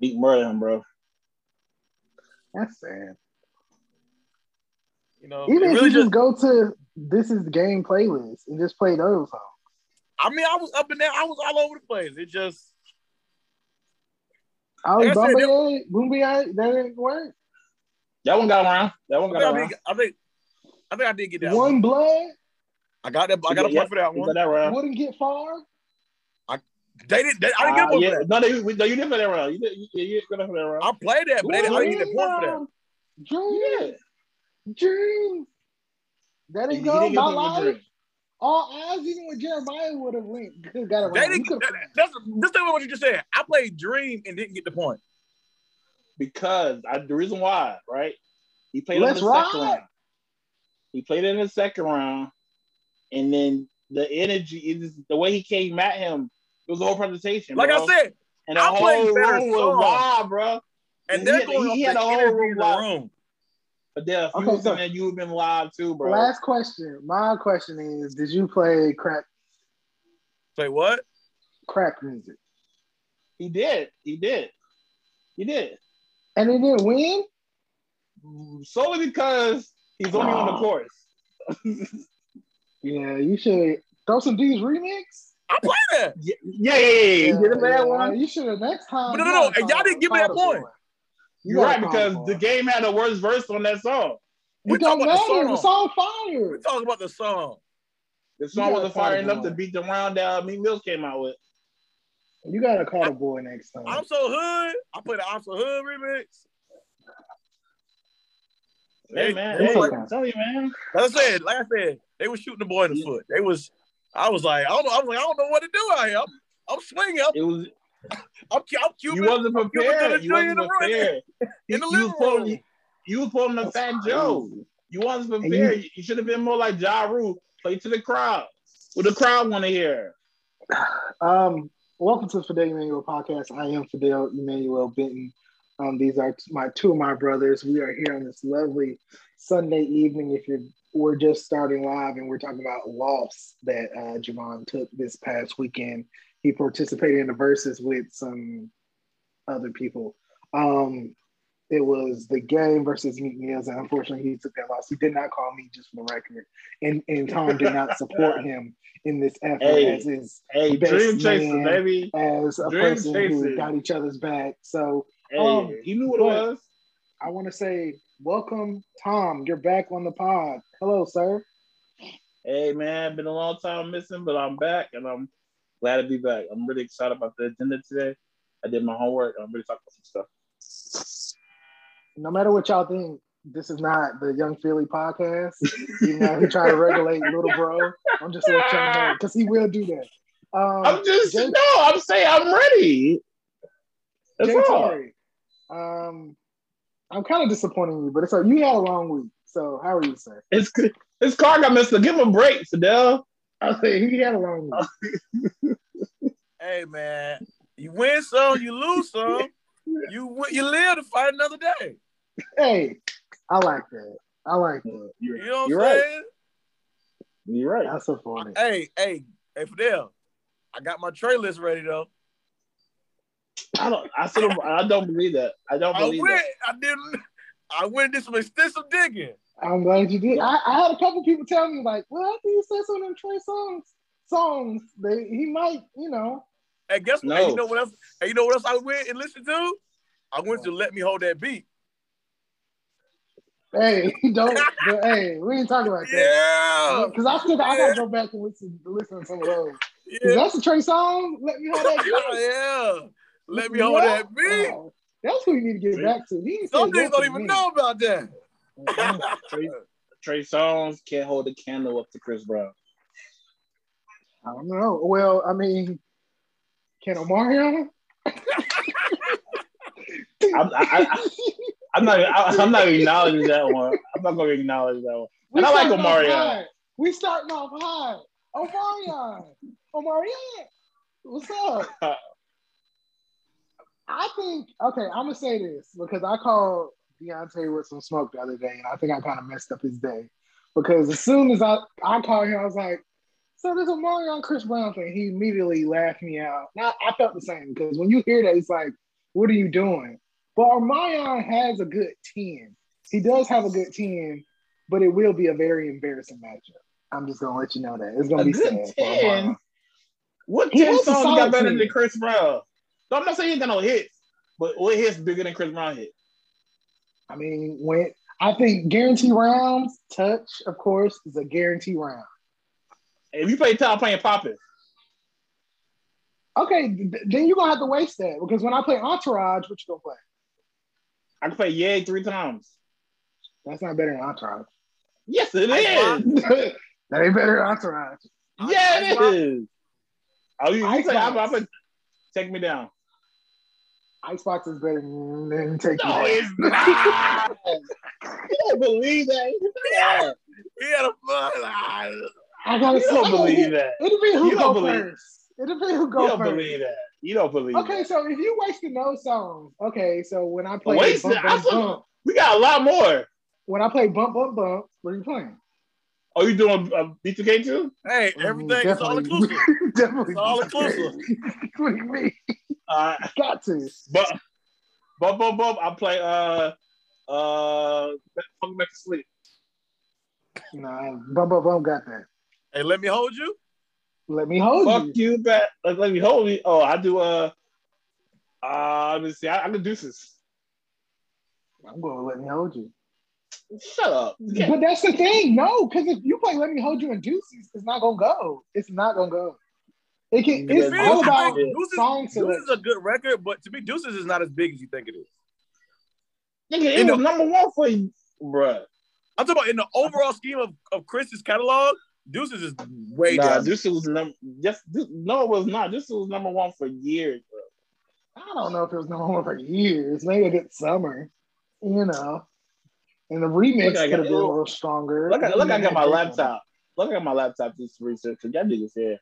Beat murder him, bro. That's sad. You know, Even if really you just go to this is the game playlist and just play those songs. I mean, I was up and down. I was all over the place. It just I was Like I said, Bombay, Boombi, that didn't work. That one got around. That one got think I, around. did, I think I think I did get that. One One. blood I got that. I got a Yeah, point for that one. that round. wouldn't get far. They didn't. They, I didn't get Uh, one yeah, for that. no, they, no, you didn't play that round. You did. You, you, you didn't play that round. I played that, but they didn't, I didn't get that point for that. Dream, yeah. dream. That He, didn't go. My the one for life. Dream. All odds, even with Jeremiah would have went. Could got around. They didn't. could've- That, that's this thing what you just said. I played Dream and didn't get the point. because I, the reason why, right? He played Let's in the second round. He played in the second round, and then the energy is the way he came at him. It was the whole presentation. Like bro. I said, and the I played whole better room was songs. wild, bro. and He they're had- going he off had the a whole room the room. But then if you Okay, was so- in there, you would have been live too, bro. Last question. My question is: Did you play crack Say what? crack music? He did. He did. He did. And he didn't win. Solely because he's only on the Oh. course. Yeah, you should throw some D's remix. I played that. Yeah, yeah, yeah, yeah. yeah. He did a bad yeah, one. You should have next time. But no, no, no, and y'all didn't give me that call point. boy. You You're right because the the game had the worst verse on that song. We It talking about the matter. The song. song We fire. talking about the song. The song wasn't fire enough to beat the round that uh, Meek Mills came out with. You gotta call the boy next time. I'm so hood. I played the I'm so hood remix. Hey Hey, man, it's hey, okay. I'm telling you, man. Like I said, like I said, they was shooting the boy in the foot. They was. I was like, I don't know. I was like, I don't know what to do out here. I'm, I'm swinging. I'm, It was I'm, I'm Cuban. you wasn't I'm Cuban prepared. You tree in wasn't prepared. You, In the was living pulling, room. you, you was pulling the That's fat crazy. Joe. You wasn't And prepared. you- You, you should have been more like Ja Rule. Play to the crowd. What the crowd want to hear. Um, welcome to the Fidel Emmanuel podcast. I am Fidel Emmanuel Benton. Um, these are my two of my brothers. We are here on this lovely Sunday evening. If you're we're just starting live and we're talking about loss that uh, Javon took this past weekend. He participated in the verses with some other people. Um, it was the game versus Meek Mills, and unfortunately, he took that loss. He did not call me just for the record, and and Tom did not support him in this effort Hey. as his Hey, Best Dream Chaser, man. baby. as a Dream person who got each other's back. So Hey, Um, he knew what it was. I want to say, welcome, Tom. You're back on the pod. Hello, sir. Hey man, been a long time missing, but I'm back and I'm glad to be back. I'm really excited about the agenda today. I did my homework. I'm ready to talk about some stuff. No matter what y'all think, this is not the Young Philly podcast. you know, he try to regulate little bro, I'm just letting y'all know because he will do that. Um, I'm just Jay- no. I'm saying I'm ready. That's Jay all. Terry, um, I'm kind of disappointing you, but it's like you had a long week. So how are you, sir? His his car got messed up. Give him a break, Fidel. I say he had a long week. Hey man, you win some, you lose some. You you live to fight another day. Hey, I like that. I like that. You're, You know what you're I'm right. saying? You're right. That's so funny. Hey, hey, hey, Fidel. I got my tray list ready though. I don't. I still. Don't, I don't believe that. I don't I believe went. that. I didn't. I went and did some extensive digging. I'm glad you did. I, I had a couple people tell me like, well, after you said some of them Trey songs, songs, they he might, you know. And guess what? No. Hey, you know what else? Hey, you know what else I went and listened to? I went to Let Me Hold That Beat. Hey, don't. but, hey, we ain't talking about that. Yeah. Because I still I gotta go back and listen listen to some of those. Is Yeah. that the Trey song? Let me hold that beat. yeah. Let me hold Yeah? that beat. Oh, that's what you need to get back to. He Some said niggas don't even to know about that. Trey, Trey Songz can't hold a candle up to Chris Brown. I don't know. Well, I mean, can Omarion? I'm, I, I, I'm not. I, I'm not acknowledging that one. I'm not going to acknowledge that one. We And I like starting Omarion. We starting off high. Omarion. Omarion. What's up? I think okay, I'm gonna say this because I called Deontay with some smoke the other day, and I think I kind of messed up his day. Because as soon as I I called him, I was like, "So there's a Marion Chris Brown thing." He immediately laughed me out. Now I felt the same because when you hear that, it's like What are you doing? But Omarion has a good 10. He does have a good 10, but it will be a very embarrassing matchup. I'm just gonna let you know that. It's gonna A be good sad. for 10? Omarion. What 10 was songs got better team. than Chris Brown? No, I'm not saying he ain't got no hits, but what hits bigger than Chris Brown hit? I mean, when I think guarantee rounds, touch, of course, is a guarantee round. If you play top playing Poppin, Okay, th- then you're gonna have to waste that because when I play Entourage, what you gonna play? I can play Yay three times. That's not better than Entourage. Yes, it I- is. that ain't better than Entourage. Yeah, it Icebox? is. Oh, you, you say Icebox. I'm, I'm gonna take me down. Icebox is better than Take No, You it's not. you don't believe that. Yeah. He had a fun. I gotta You don't say, believe that. It depends who You don't go believe- first. It depends who You don't first. believe that. You don't believe Okay, that. so if you wasted those songs, okay, so when I play Wait, bump, I bump, bump, We got a lot more. when I play bump, bump, bump, what are you playing? Oh, you doing uh, B2K too? Hey, everything is all Definitely- inclusive. Definitely. It's all inclusive. what do you mean? Uh, Got to. but, bump, bump, bump. I play uh, uh, Funk Back to Sleep. Nah, bump, bump, bump got that. Hey, let me hold you. Let me hold Fuck you. Fuck you back. Let, let me hold you. Oh, I do uh, uh, let me see. I, I can do this. I'm going to let me hold you. Shut up. Yeah. But that's the thing, no, because if you play Let Me Hold You and Deuces, it's not gonna go. It's not gonna go. It can. It's I all think about Deuces, song Deuces is a good record, but to me, Deuces is not as big as you think it is. Nigga, it You know- was number one for you, bruh. I'm talking about in the overall scheme of, of Chris's catalog, Deuces is way Nah, down. this was number. Just this, no, it was not. This was number one for years, bro. I don't know if it was number one for years. Maybe a good summer, you know. And the remix could have been a little stronger. Look, at, look, I got my laptop. Look at my laptop. This research. Cause y'all niggas here.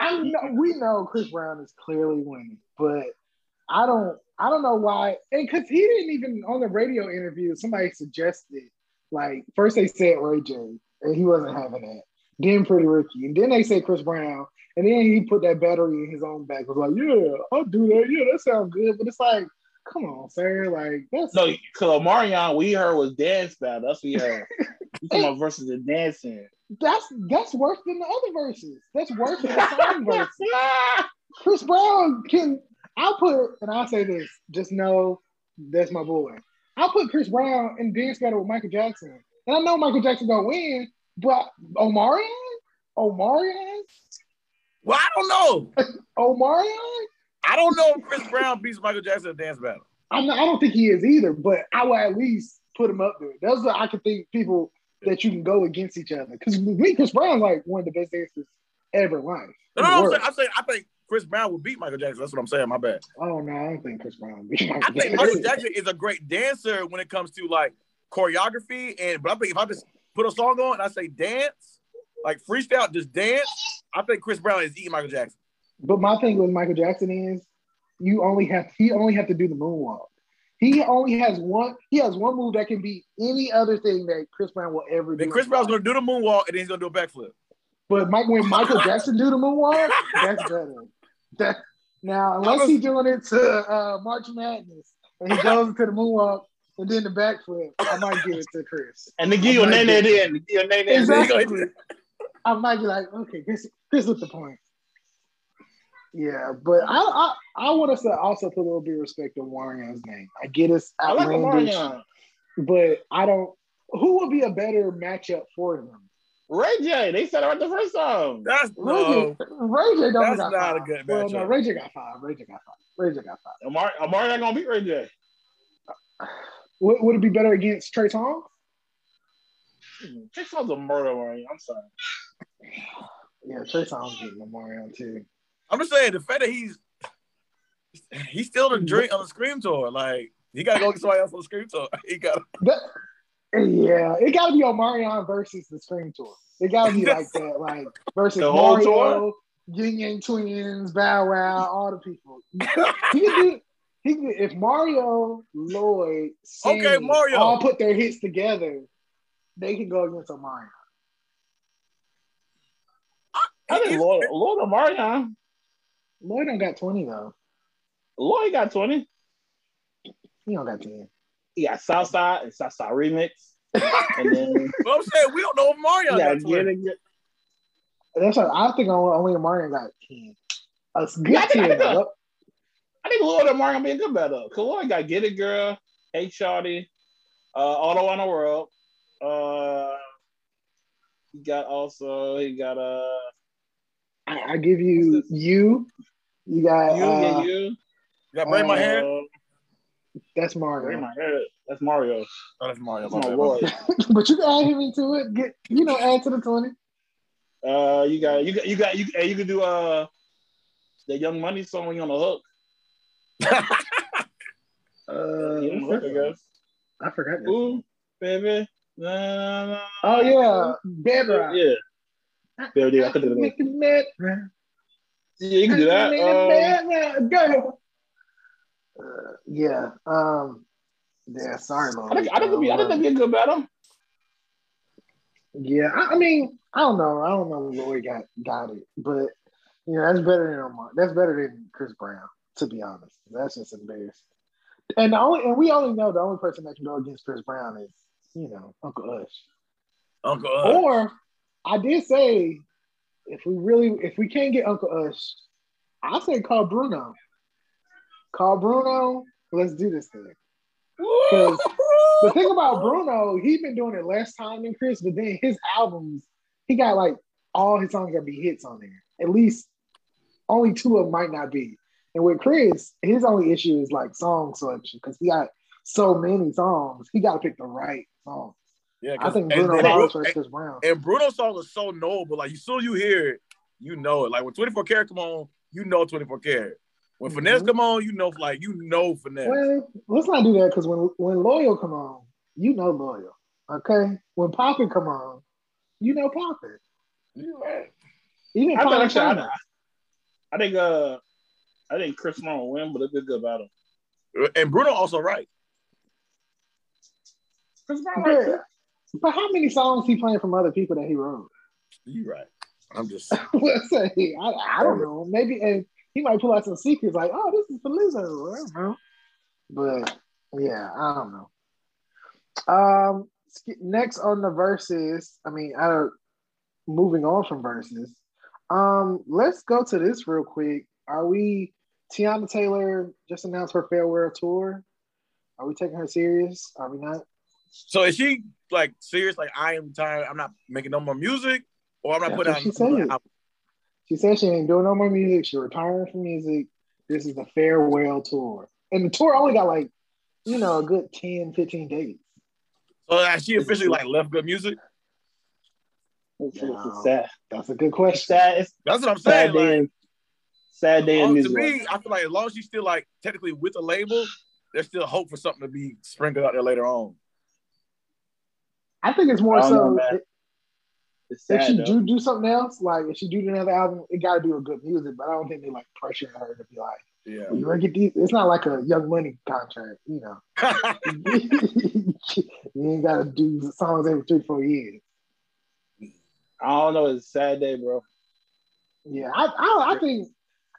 I know we know Chris Brown is clearly winning, but I don't I don't know why. And because he didn't even on the radio interview, somebody suggested like first they said Ray J, and he wasn't having that. Then Pretty Ricky, and then they said Chris Brown, and then he put that battery in his own back. Was like, yeah, I'll do that. Yeah, that sounds good. But it's like, come on, sir. Like that's No, cause Omarion, we heard was dance battle. That's what we heard. You talking about versus the dancing. that's that's worse than the other verses. That's worse than the song verses. Chris Brown can. I'll put, and I'll say this. Just know that's my boy. I'll put Chris Brown in dance battle with Michael Jackson, and I know Michael Jackson gonna win, but Omarion, Omarion, Well, I don't know. Omarion. I don't know if Chris Brown beats Michael Jackson in a dance battle. I'm not, I don't think he is either, but I will at least put him up there. Those are I could think people that you can go against each other because me, Chris Brown, like one of the best dancers ever life. No, no, I'm saying, I'm saying I think Chris Brown would beat Michael Jackson. That's what I'm saying. My bad. Oh no, I don't think Chris Brown. Beat I Michael think Michael Jackson is a great dancer when it comes to like choreography, and but I think if I just put a song on and I say dance, like freestyle, just dance, I think Chris Brown is eating Michael Jackson. But my thing with Michael Jackson is you only have he only have to do the moonwalk. He only has one. He has one move that can beat any other thing that Chris Brown will ever do. Then Chris Brown's gonna do the moonwalk and then he's gonna do a backflip. But Mike, when Michael Jackson do the moonwalk, that's better. That now, unless he's doing it to uh, March Madness and he goes into the moonwalk and then the backflip, I might give it to Chris. And they give you a name at the end. They give you a name at the end. Exactly. I might be like, okay, Chris, Chris with the point. Yeah, but I I, I want us to also put a little bit of respect on Warren's name. I get it's I like outlandish, but I don't. Who would be a better matchup for him? Ray J. They said it right the first time. That's Ray no. J, Ray J don't That's got not a five. good Well, no, matchup. Ray J got five. Ray J got five. Ray J got five. Amari, Amari not gonna beat Ray J. Would, would it be better against Trey Songz? Trey Songz a murder, Omarion. I'm sorry. Yeah, Trey Songz getting Memorial too. I'm just saying the fact that he's he's still the drink on the Scream tour. Like he gotta go get somebody else on the Scream tour. He got yeah, it got to be Omarion versus the Scream Tour. It got to be like that, like versus The whole Mario, tour? Ying Yang Twins, Bow Wow, all the people. he can do. He can, if Mario, Lloyd, Sammy Okay, Mario. all put their hits together, they can go against Omarion. I think he's- Lord, Lord Omarion. Lloyd don't got twenty though. Lloyd got 20. He don't got ten. He got Southside and Southside remix, and then But I'm saying we don't know if Mario he got got 20. Get Get- That's what I think. Only, only Mario got ten. A good Yeah, I think- I ten. think- though. I think Lloyd and Mario be a good battle. Cause Lloyd got Get It Girl, Hey Shawty, uh, All Around the World. Uh, he got also he got uh I, I give you you. You got you, uh, yeah, you. You got braid my hair? Uh, that's braid Mario. my hair. That's Mario. Oh, that's Mario. That's my my bad, my boy. but you can add him into it. Get you know, add to the twenty. Uh, you got you got you got you. Hey, you can do uh the Young Money song when you on the hook. Uh, You on the hook, I guess. I forgot. That. Ooh, baby. Na, na, na, Oh yeah, Bedrock. Yeah. Baby, I could do that. Make it Bedrock. Yeah, you can do that. Um, Go. Uh, yeah. Um. Yeah. Sorry, Lord. I think I think it'd be I think that'd be a good battle. Yeah. I, I mean, I don't know. I don't know. if Lloyd got got it, but you know, that's better than Omar. That's better than Chris Brown. To be honest, that's just embarrassing. And the only and we only know the only person that can go against Chris Brown is you know Uncle Ush. Uncle Ush. Or I did say if we really if we can't get Uncle Ush, I say call Bruno. Call Bruno. Let's do this thing. The thing about Bruno, he's been doing it less time than Chris, but then his albums, he got like all his songs gonna be hits on there. At least only two of them might not be. And with Chris, his only issue is like song selection because he got so many songs. He got to pick the right song. Yeah, I think and- Bruno and, Mars and, versus Chris Brown. and Bruno's song is so knowable. Like, as soon as you hear it, you know it. Like, when 24 Karat come on, you know 24 Karat. When Mhm. Finesse come on, you know, like, you know Finesse. Well, let's not do that because when when Loyal come on, you know Loyal. Okay, when Poppin come on, you know Poppin. You're right. Even I think Poppin actually, I, I think uh I think Chris Brown will win, but it'd be a good battle. And Bruno also right. Chris Brown, right? But, how many songs he playing from other people that he wrote? You right. I'm just Let's say I, I don't know. Maybe and he might pull out some secrets like, oh, this is for Lizzo. I don't know. But yeah, I don't know. Um, next on the verses. I mean, I don't, moving on from verses. Um, let's go to this real quick. Are we? Teyana Taylor just announced her farewell tour. Are we taking her serious? Are we not? So is she like serious? Like I am tired. I'm not making no more music, or I'm not That's putting out. she said. She said she ain't doing no more music. She retiring from music. This is the farewell tour. And the tour only got like, you know, a good 10, 15 days. So has she officially like left good music? It's, it's No. sad, That's a good question. sad, That's what I'm sad saying. day, Like, in, sad day in long- to music. me, I feel like as long as she's still like technically with a label, there's still hope for something to be sprinkled out there later on. I think it's more don't know, so man. if, if she though. do do something else, like if she do another album, it got to be with good music. But I don't think they like pressuring her to be like, Yeah. you gonna get these. It's not like a Young Money contract, you know. you ain't got to do songs every three, four years. I don't know. It's a sad day, bro. Yeah, I, I, I think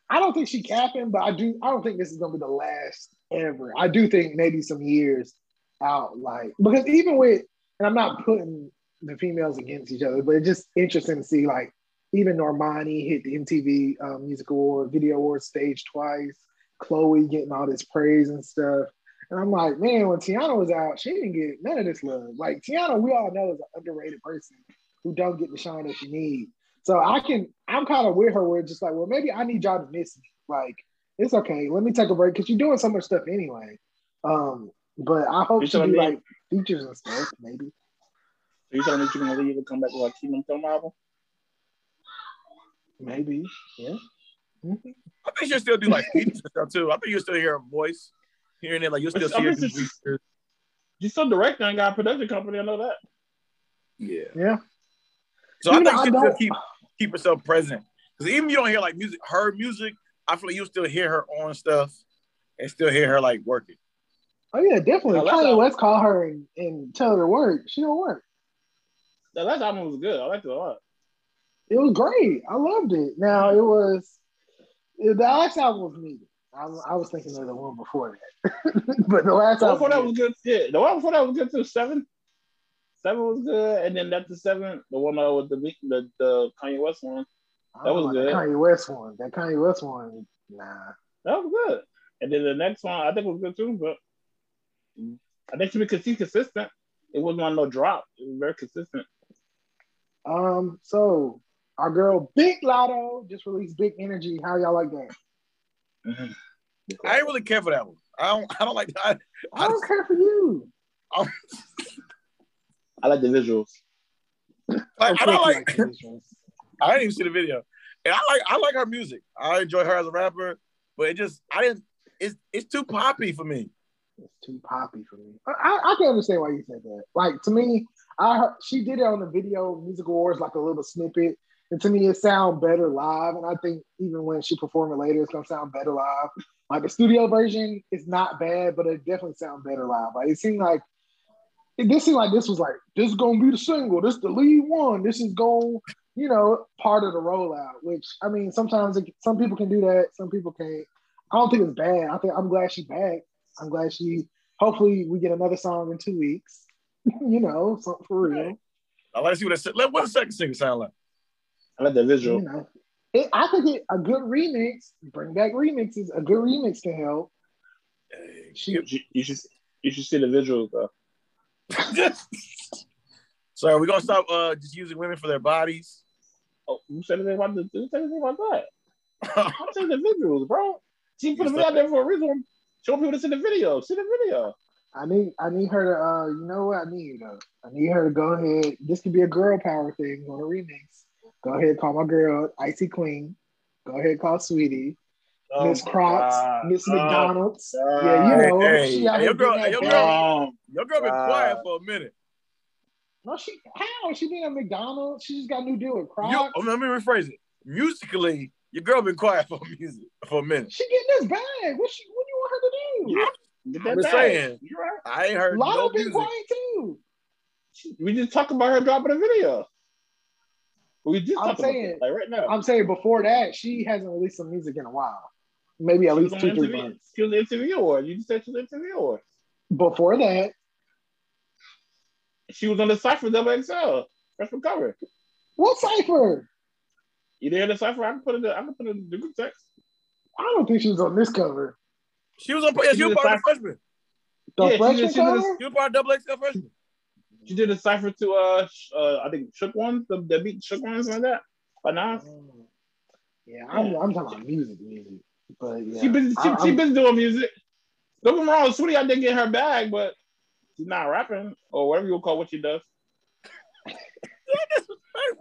I don't think she capping, but I do. I don't think this is gonna be the last ever. I do think maybe some years out, like because even with, and I'm not putting the females against each other, but it's just interesting to see like even Normani hit the MTV um, Music Award, Video Award stage twice. Chloe getting all this praise and stuff. And I'm like, man, when Teyana was out, she didn't get none of this love. Like Teyana, we all know is an underrated person who don't get the shine that she needs. So I can, I'm kind of with her where it's just like, well, maybe I need y'all to miss me. Like, it's okay. Let me take a break because you're doing so much stuff anyway. Um, but I hope You she do like features and stuff, maybe. So you telling me you're gonna leave and come back with like Kingdom Come album? Maybe. Yeah. Mhm. I think you'll still do like features and stuff too. I think you'll still hear her voice, hearing it like you'll still But see her I'm do just- features. She's still directing and got a production company. I know that. Yeah. Yeah. So I Even think though I she'll don't- still keep keep herself present. Because even if you don't hear like music, her music, I feel like you'll still hear her on stuff and still hear her like working. Oh yeah, definitely. Like Kanye. West call her and, and tell her to work. She don't work. That last album was good. I liked it a lot. It was great. I loved it. Now it was the last album was needed. I, I was thinking of the one before that, but the last The one album, before that was good. Yeah, the one before that was good too. Seven, seven was good, and then that's the seven, the one uh, with the the the Kanye West one. That was good. Kanye West one, that Kanye West one, nah. That was good. And then the next one I think was good too, but I think she because she's consistent. It wasn't on no drop. It was very consistent. Um, so our girl Big Latto just released Big Energy. How y'all like that? I ain't really care for that one. I don't. I don't like that. I don't care for you. I like the visuals. I, I don't you like. the visuals. I didn't even see the video, and I like. I like her music. I enjoy her as a rapper, but it just. I didn't. It's it's too poppy for me. It's too poppy for me. I, I, I can understand why you said that. Like to me, I she did it on the video music awards, like a little snippet, and to me, it sound better live. And I think even when she perform it later, it's gonna sound better live. Like the studio version is not bad, but it definitely sound better live. Like it seemed like it did seem like this was like this is gonna be the single. This is the lead one. This is going, you know, part of the rollout. Which I mean, sometimes it, some people can do that, some people can't. I don't think it's bad. I think I'm glad she back. I'm glad she. Hopefully, we get another song in two weeks. you know, something for real. I like to see what that. Let what the second single sound like. I like the visual. You know, it, I think it, a good remix. Bring back remixes. A good remix can help. She, You, should- you should you should see the visuals though. so are we gonna stop uh just using women for their bodies? Oh, who said anything about the? Who said anything about that? I'm saying the visuals, bro. She put the video out there for a reason. Show people to in the video. See the video. I need I need her to uh you know what I need uh, I need her to go ahead. This could be a girl power thing on a remix. Go ahead, call my girl Icy Queen. Go ahead, call Saweetie. Oh Miss my Crocs, Miss Oh, McDonald's. God. yeah, you know, Hey, she out hey, your girl- getting hey, that your girl- Um, Your girl been Wow. quiet for a minute. No, she how she been at McDonald's? She just got a new deal with Crocs. You, oh, let me rephrase it. Musically, your girl been quiet for music for a minute. She getting this bag. What she? What do you want her to do? Get I'm just saying. You're right. I ain't heard Latto no been music. quiet too. We just talked about her dropping a video. We just I'm saying- it, like right now. I'm saying before that, she hasn't released some music in a while. Maybe at She least two, three months. She was the MTV award. You just said she was the MTV award. Before that, She was on the Cypher Double XL. That's for cover. what cipher? You didn't hear the Cypher? I can put it. in- I can put it in the group text. I don't think she was on this cover. She was on. Yeah, she She was part of the freshman. The Yeah, she freshman did- she did a- She was part of double XL freshman. She did a cipher to uh, uh I think Shook One, the, the beat Shook Ones like that. But now Oh. Yeah, I'm, I'm talking about music, music. But yeah, she been she, I- she I'm- been doing music. Don't get me wrong, Saweetie I didn't get her bag, but she's not rapping or whatever you call what she does.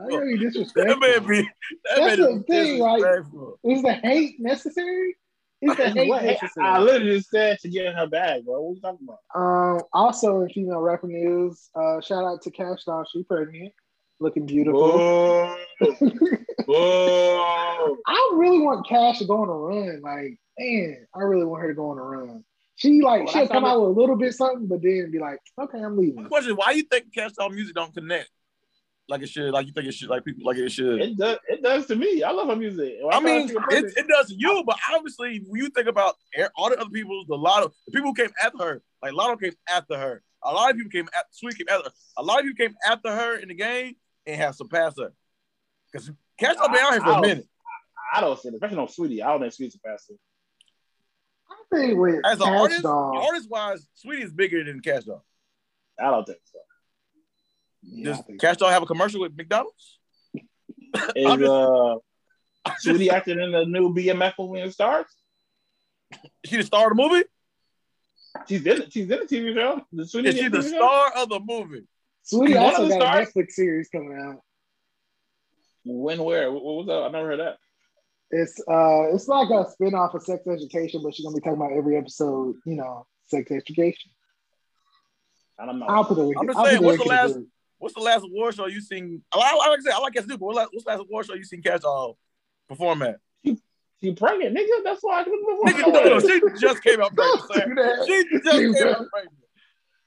I really That disrespectful. man be. That That's man the thing, like- disrespectful. Is the hate necessary? Hate What- I literally just said to get her bag, bro. What are you talking about? Um, also in female rapper news, uh, shout out to Kash Doll, she pregnant, looking beautiful. Whoa. Whoa. I really want Kash to go on a run. Like, man, I really want her to go on a run. She like Well, she'll come out with a little bit something, but then be like, okay, I'm My leaving. question: Why you think Kash Doll music don't connect like it should? Like you think it should? Like people like it should? It does it does to me. I love her music. When I saw her mean, it, it does to you, but obviously, when you think about all the other people, the lot of the people who came after her, like Latto came after her. A lot of people came at Sweet came after her. A lot of people came after her in the game and have surpassed her. Because Kash Doll been out here for a minute. I don't see it, especially on Saweetie. I don't think Saweetie's faster. I think with As an Kash artist, Doll, artist wise, Saweetie is bigger than Kash Doll. I don't think so. Yeah, Does think Kash Doll have a commercial with McDonald's? Is I'm just- uh I'm Saweetie acting in the new BMF movie and stars? She the star of the movie? She's in it. She's in the TV show. The Saweetie Is she in the TV show? star of the movie? Saweetie One of also the got a stars- Netflix series coming out. When where? What what was that? I never heard that. It's uh, it's like a spin-off of Sex Education, but she's gonna be talking about every episode, you know, sex education. I don't know. I'll put the link. I'm just I'll saying, what's the last- group. What's the last award show you seen? I like, like I said, I like Kash Doll, but what's the last- what's the last award show you seen Kash Doll perform at? She pregnant, nigga. That's why I couldn't Nigga, no, no, she just came out pregnant. Don't sir. do that. She just Do came that. out pregnant.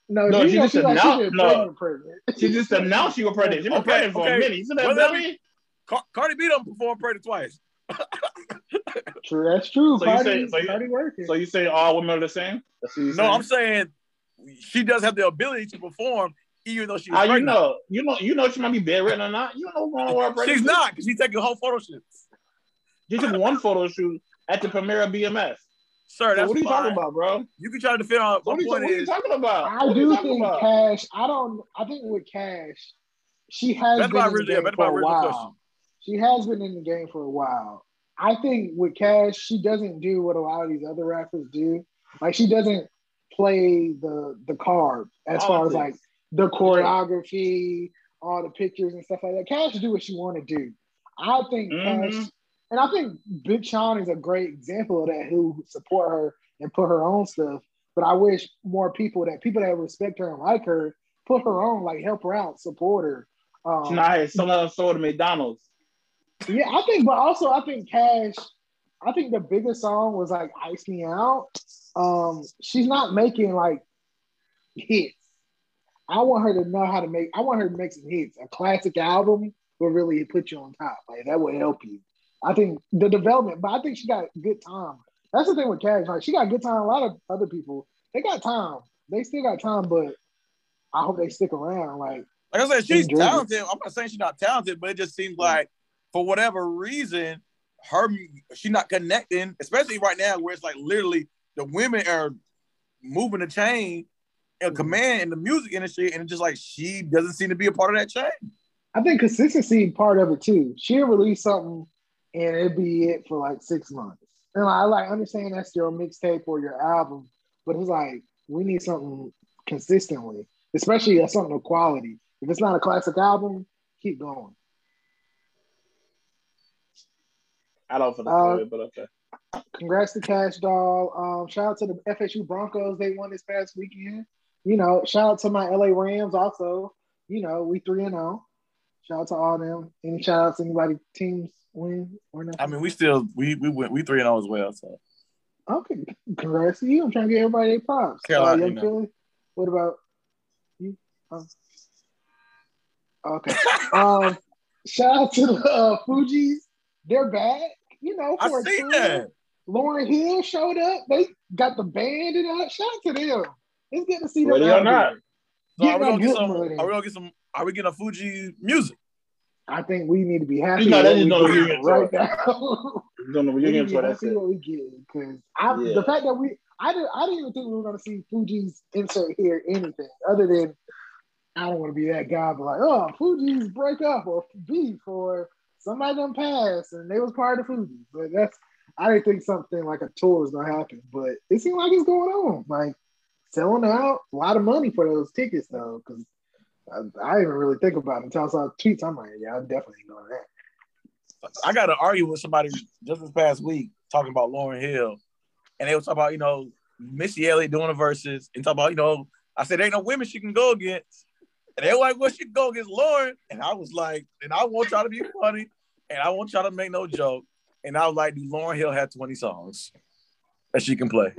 No, No, she, she just she like she announced- no. pregnant, pregnant. She just announced she was pregnant. She been Okay, pregnant for okay. a minute. You see that Well, that? Car- Cardi B done performed pregnant twice. True, that's true. So you say- so you- party working. So you say all women are the same? That's what you No, I'm saying she does have the ability to perform, even though she's How you know? You know, you know she might be bedridden or not. You know what's going on with her She's not because she's taking whole photo shoots. She took one photo shoot at the premiere of BMF. Sir, So what are you fine. talking about, bro? You can try to defend on What my are you, what are you talking about? I What do think about? Kash. I don't. I think with Kash, she has That's been my in the game for a while. question. She has been in the game for a while. I think with Kash, she doesn't do what a lot of these other rappers do. Like she doesn't play the the card as far as like Politics. The choreography, all the pictures and stuff like that. Kash do what she want to do. I think Mhm. Kash, and I think Big Sean is a great example of that. Who support her and put her own stuff. But I wish more people that people that respect her and like her put her on, like help her out, support her. Um, not had someone else sold to McDonald's. yeah, I think, but also I think Kash. I think the biggest song was like "Ice Me Out." Um, she's not making like hits. I want her to know how to make. I want her to make some hits. A classic album will really put you on top. Like that would help you. I think the development, but I think she got good time. That's the thing with Kash. Like she got good time. A lot of other people, they got time. They still got time, but I hope they stick around. Like Like I said, she's Enjoy it. talented. I'm not saying she's not talented, but it just seems like for whatever reason, her she's not connecting, especially right now where it's like literally the women are moving the chain and command in the music industry, and it's just like she doesn't seem to be a part of that chain. I think consistency part of it too. She'll release something and it'd be it for like six months. And I like understand that's your mixtape or your album, but it's like we need something consistently, especially that's something of quality. If it's not a classic album, keep going. I don't for the Uh, story, but okay. Congrats to Kash Doll. Um, shout out to the FSU Broncos. They won this past weekend. You know, shout out to my LA Rams also. You know, we three and zero. Shout out to all them. Any shout outs to anybody teams win or not? I mean, we still we we went we three and zero as well. So Okay, congrats to you. I'm trying to get everybody their props. Carolina, Uh, you know. What about you? Oh. Okay. um, shout out to the uh, Fugees. They're back. You know, I for a see tour. that. Lauryn Hill showed up. They got the band and out. Shout out to them. It's good to see them. Ready or out not. So are we gonna get some? money. Are we gonna get some? Are we getting a Fuji music? I think we need to be happy. You know, with that what is we no getting reunion right now. We're doing the we reunion need to tour. That's happy what we get because I Yeah. the fact that we I didn't I didn't even think we were gonna see Fugees insert here anything other than I don't want to be that guy, but like oh Fugees break up or beef or somebody done pass and they was part of Fuji, but that's I didn't think something like a tour was gonna happen, but it seemed like it's going on, like selling out a lot of money for those tickets though, because I, I didn't really think about it until I saw tweets. I'm like, yeah, I'm definitely going that. I got to argue with somebody just this past week talking about Lauryn Hill, and they was talking about you know Missy Elliott doing the verses and talking about you know I said there ain't no women she can go against, and they were like, well she can go against Lauryn, and I was like, and I want y'all to be funny, and I want y'all to make no joke, and I was like, do Lauryn Hill have 20 songs that she can play?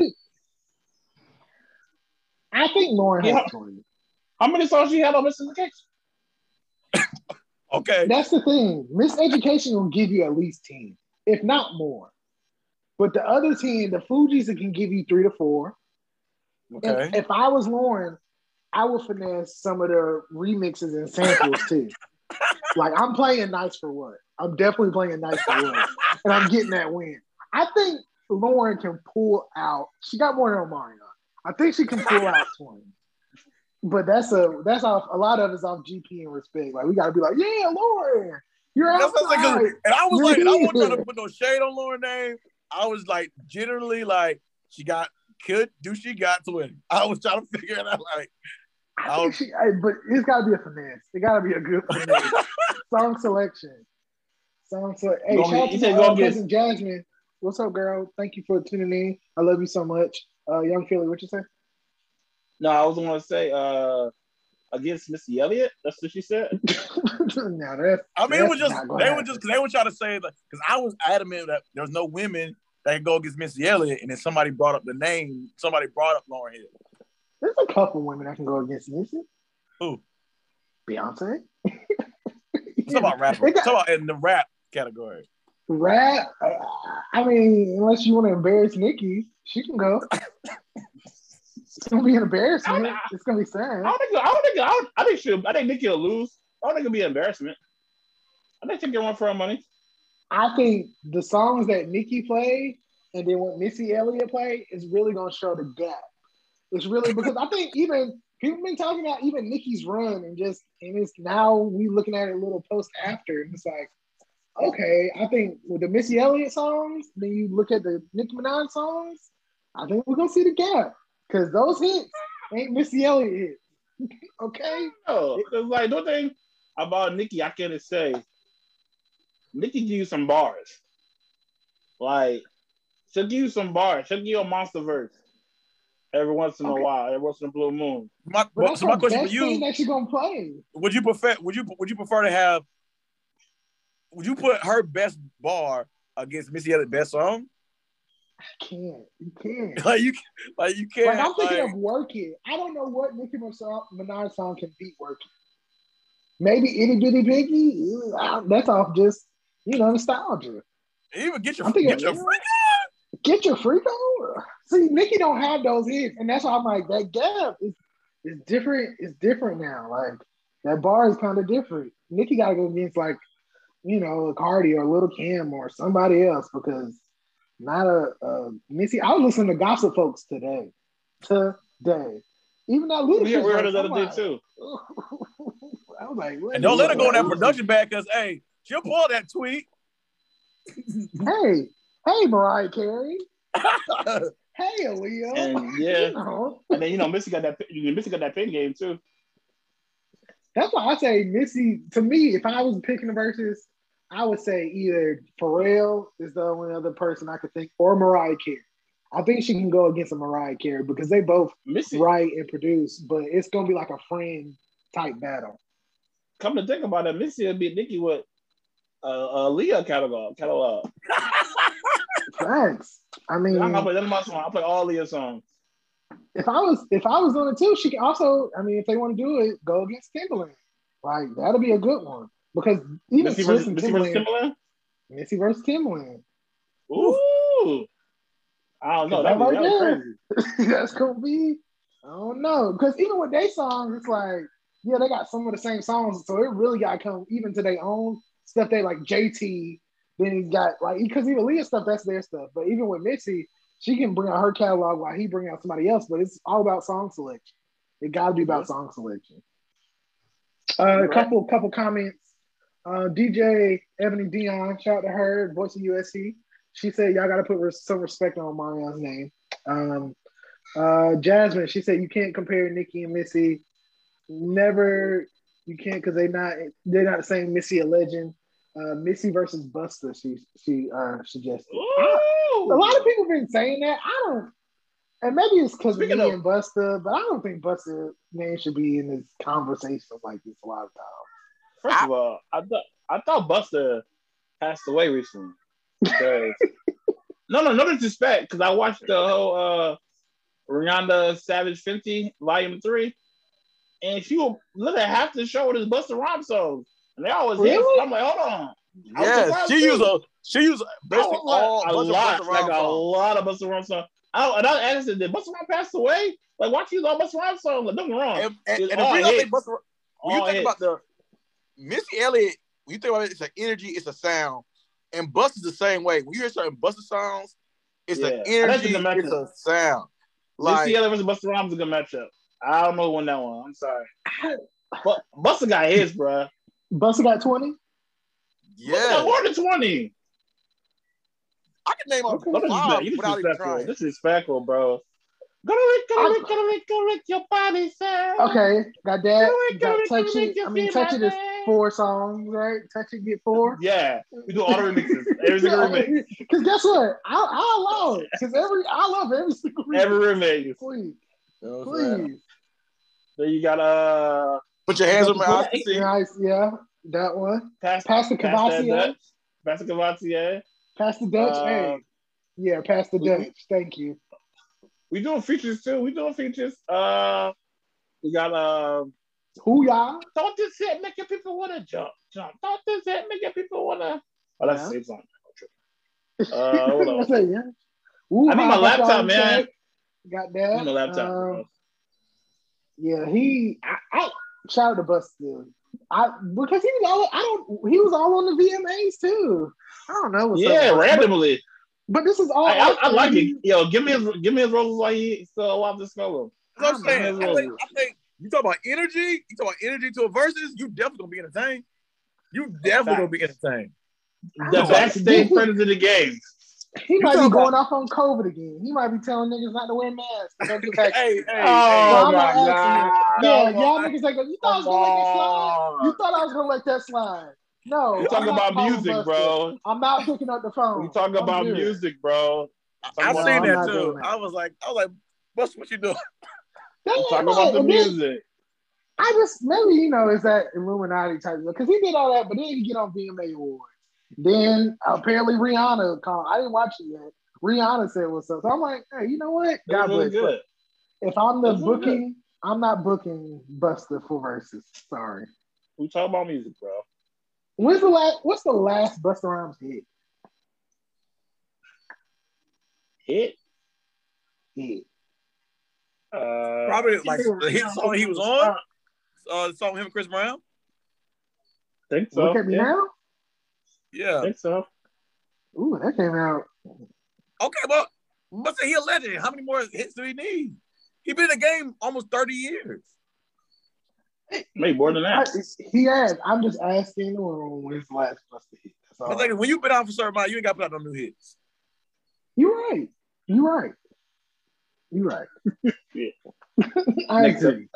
I think Lauryn Yeah. has 20. How many songs she had on Missing the Cakes? Okay, That's the thing. Miseducation will give you at least 10, if not more. But the other 10, the Fugees that can give you three to four. And okay. if I was Lauryn, I would finesse some of the remixes and samples too. like I'm playing nice for what? I'm definitely playing nice for what? And I'm getting that win. I think Lauryn can pull out. She got more than Omarion. I think she can pull out 20. But that's a that's off a lot of it's off GP and respect. Like we gotta be like, yeah, Lauryn, you're That's what I'm saying, 'cause- outside. and I was like, and I wasn't trying to put no shade on Lauryn name. I was like, generally like, she got could do she got to win. I was trying to figure it out. Like, I think she, I- but it's got to be a finesse. It got to be a good finesse. Song selection. Song selection. Hey, shout out to my go uh, get- cousin Jasmine. What's up, girl? Thank you for tuning in. I love you so much. Uh, Young Philly, what you say? No, I was going to say uh, against Missy Elliott. That's what she said. now that's I mean, it was just not gonna they were happen. just they were trying to say that because I was adamant that there's no women that can go against Missy Elliott, and then somebody brought up the name. Somebody brought up Lauryn Hill. there's a couple women that can go against Missy. Who? Beyonce. It's about rapper. It got- It's about in the rap category. Rap. I mean, unless you want to embarrass Nicki, she can go. It's gonna be an embarrassment. It's gonna be sad. I don't think. I don't think. I, don't, I think she. I think Nicki will lose. I don't think it'll be an embarrassment. I think she'll get one for her money. I think the songs that Nicki played and then what Missy Elliott played is really gonna show the gap. It's really because I think even people been talking about even Nicki's run and just and it's now we looking at it a little post after and it's like, okay, I think with the Missy Elliott songs, then you look at the Nicki Minaj songs, I think we're gonna see the gap because those hits ain't Missy Elliott hits. okay, No, it's like the thing about Nicki, I can't say, Nicki give you some bars. Like she'll give you some bars. She'll give you a monster verse every once in Okay. a while, every once in a blue moon. My, but that's so my question for best thing you: that she gonna play. Would you prefer? Would you would you prefer to have? Would you put her best bar against Missy Elliott's best song? I can't. You can't. Like you, like you can't. Like I'm thinking like- of working. I don't know what Nicki Minaj song can beat working. Maybe Itty Bitty Piggy. That's off just you know nostalgia. even get your I'm thinking- get your freak Get your freak on. See, Nicki don't have those hits, and that's why I'm like that gap is is different. It's different now. Like that bar is kind of different. Nicki got to go against like you know a Cardi or Little Kim or somebody else because not a, a Missy. I was listening to Gossip Folks today. Today. Even that Ludacris. We, we heard verse, it the other day too. I was like, what and don't let her go in that that? production bag because hey, she'll pull that tweet. Hey, hey, Mariah Carey. Hey, Aaliyah. And, yeah. You know, And then you know Missy got that. Missy got that pin game too. that's why I say Missy. To me, if I was picking the verses, I would say either Pharrell is the only other person I could think, or Mariah Carey. I think she can go against a Mariah Carey because they both Missy, write and produce, but it's gonna be like a friend type battle. come to think about it, Missy will beat Nicki with uh, Aaliyah catalog. Catalog. Thanks. I mean, gonna play my songs. I play all Leah songs. if I was if I was doing it too, she can also. I mean, if they want to do it, go against Timbaland. Like that'll be a good one because even Missy Swiss versus, and Missy versus Timbaland, Timbaland. Missy versus Timbaland. Ooh. I don't know. That, That right that crazy. That's gonna be. I don't know because even with their songs, it's like yeah, they got some of the same songs, so it really got to come even to their own stuff. They like JT. Then he's got like because even Leah stuff, that's their stuff. But even with Missy, she can bring out her catalog while he bring out somebody else. But it's all about song selection. It got to be about song selection. Uh, a couple couple comments. Uh, DJ Ebony Dion, shout out to her, voice of USC. She said y'all got to put res- some respect on Marion's name. Um, uh, Jasmine, she said you can't compare Nicki and Missy. Never, you can't because they're not they're not the same. Missy a legend. Uh, Missy versus Busta. She she uh, suggested. I- a lot of people been saying that. I don't, and maybe it's because me Speaking of- and Busta, but I don't think Busta name should be in this conversation like this a lot of times. First of all, I thought I thought Busta passed away recently. Because no, no, no disrespect. Because I watched the whole uh Rihanna Savage Fenty Volume Three, and she will look at half the show with his Busta Rhymes songs, and they always hit. Really? I'm like, hold on. I was Yes, she used a she used basically all a bunch of lot, Busta like a lot of Busta Rhymes songs. I, and I asked did Busta Rhymes pass away? Like, why she use all Busta Rhymes songs? Like, don't get me wrong. And, and, and the all reason I think Busta, when you think hits. about the Missy Elliott, when you think about it, it's an energy, it's a sound, and Busta's the same way. When you hear certain Busta sounds, it's Yeah. an energy, it's a matchup. it's a sound. Like, Like Missy Elliott versus Busta Rhymes is a good matchup. I don't know who won that one. I'm sorry. But Busta got his, bruh. Busta got twenty. Busta got yeah, more than 20. I can name Okay. a Don't five disrespect. You without even disrespectful. trying. Disrespectful, bro. Gotta lick, gotta lick, gotta lick, gotta lick your body, sir. Okay, got that. Gotta lick, Got gotta lick, touch gotta lick it. your I mean, feet, touch it my is man. Four songs, right? Touch it get four. Yeah, we do all the remixes. Every single remix. Because guess what? I I allow it. Because every I love every single remix. Every remix. Please, You know what I'm saying? please. Then you got uh Put your hands on my eyes Yeah. Nice, yeah, that one. past Pass the past that Courvoisier. Dutch. The Courvoisier. Pass the Dutch. Uh, hey, yeah, pass the we- Dutch. Thank you. We doing features too. We doing features. Uh, we got uh. Who y'all? Don't this hit your people wanna jump, jump. Don't this hit your people wanna. Oh, that's Yeah. the same song. Uh, hold on. I say, yeah. Ooh, I need my laptop, man. Got that. I need my laptop. Um. Yeah, he. I, I shout out to Busta. I because he was all. I don't. He was all on the VMAs too. I don't know. What's Yeah, up, randomly. But, this is all. I, I, I like it. Yo, give me his give me his roses while he still alive to smell them. That's I'm saying. I'm I think, I think you talk about energy. You talk about energy to a Verzuz. You definitely gonna be entertained. You definitely gonna be entertained. The don't backstage friends of the game. He You might be going about- off on COVID again. He might be telling niggas not to wear masks. Don't hey, hey, Oh I'm my god! yeah, Come y'all niggas like, you thought I was gonna let that slide? You thought I was gonna let that slide? No. We talking about music, bro. I'm not picking up the phone. We talking I'm about good. music, bro. I've seen that too. I was like, I was like, Busta, what you doing? That talking about the And then music. I just maybe you know it's that Illuminati type because he did all that, but then he get on VMA awards. Then apparently Rihanna called. I didn't watch it yet. Rihanna said what's up. So I'm like, hey, you know what? God really bless. good. If I'm the really booking, I'm not booking Busta for Verzuz. Sorry. We talk about music, bro. When's the last? What's the last Busta Rhymes hit? Hit. Hit. Uh, Probably like the hit song he was on. Uh, the song with him and Chris Brown. think so. Look at me yeah, now. Yeah. think so. Ooh, that came out. Okay, well, Busta, he a legend. How many more hits do he need? He been in the game almost 30 years. Maybe more than I, that. he has. I'm just asking the room when's the last Busta hit. That's all. I'm thinking when you've been out for a certain amount, you ain't got to put out no new hits. You're right. You're right. You're right. Yeah. I Next agree.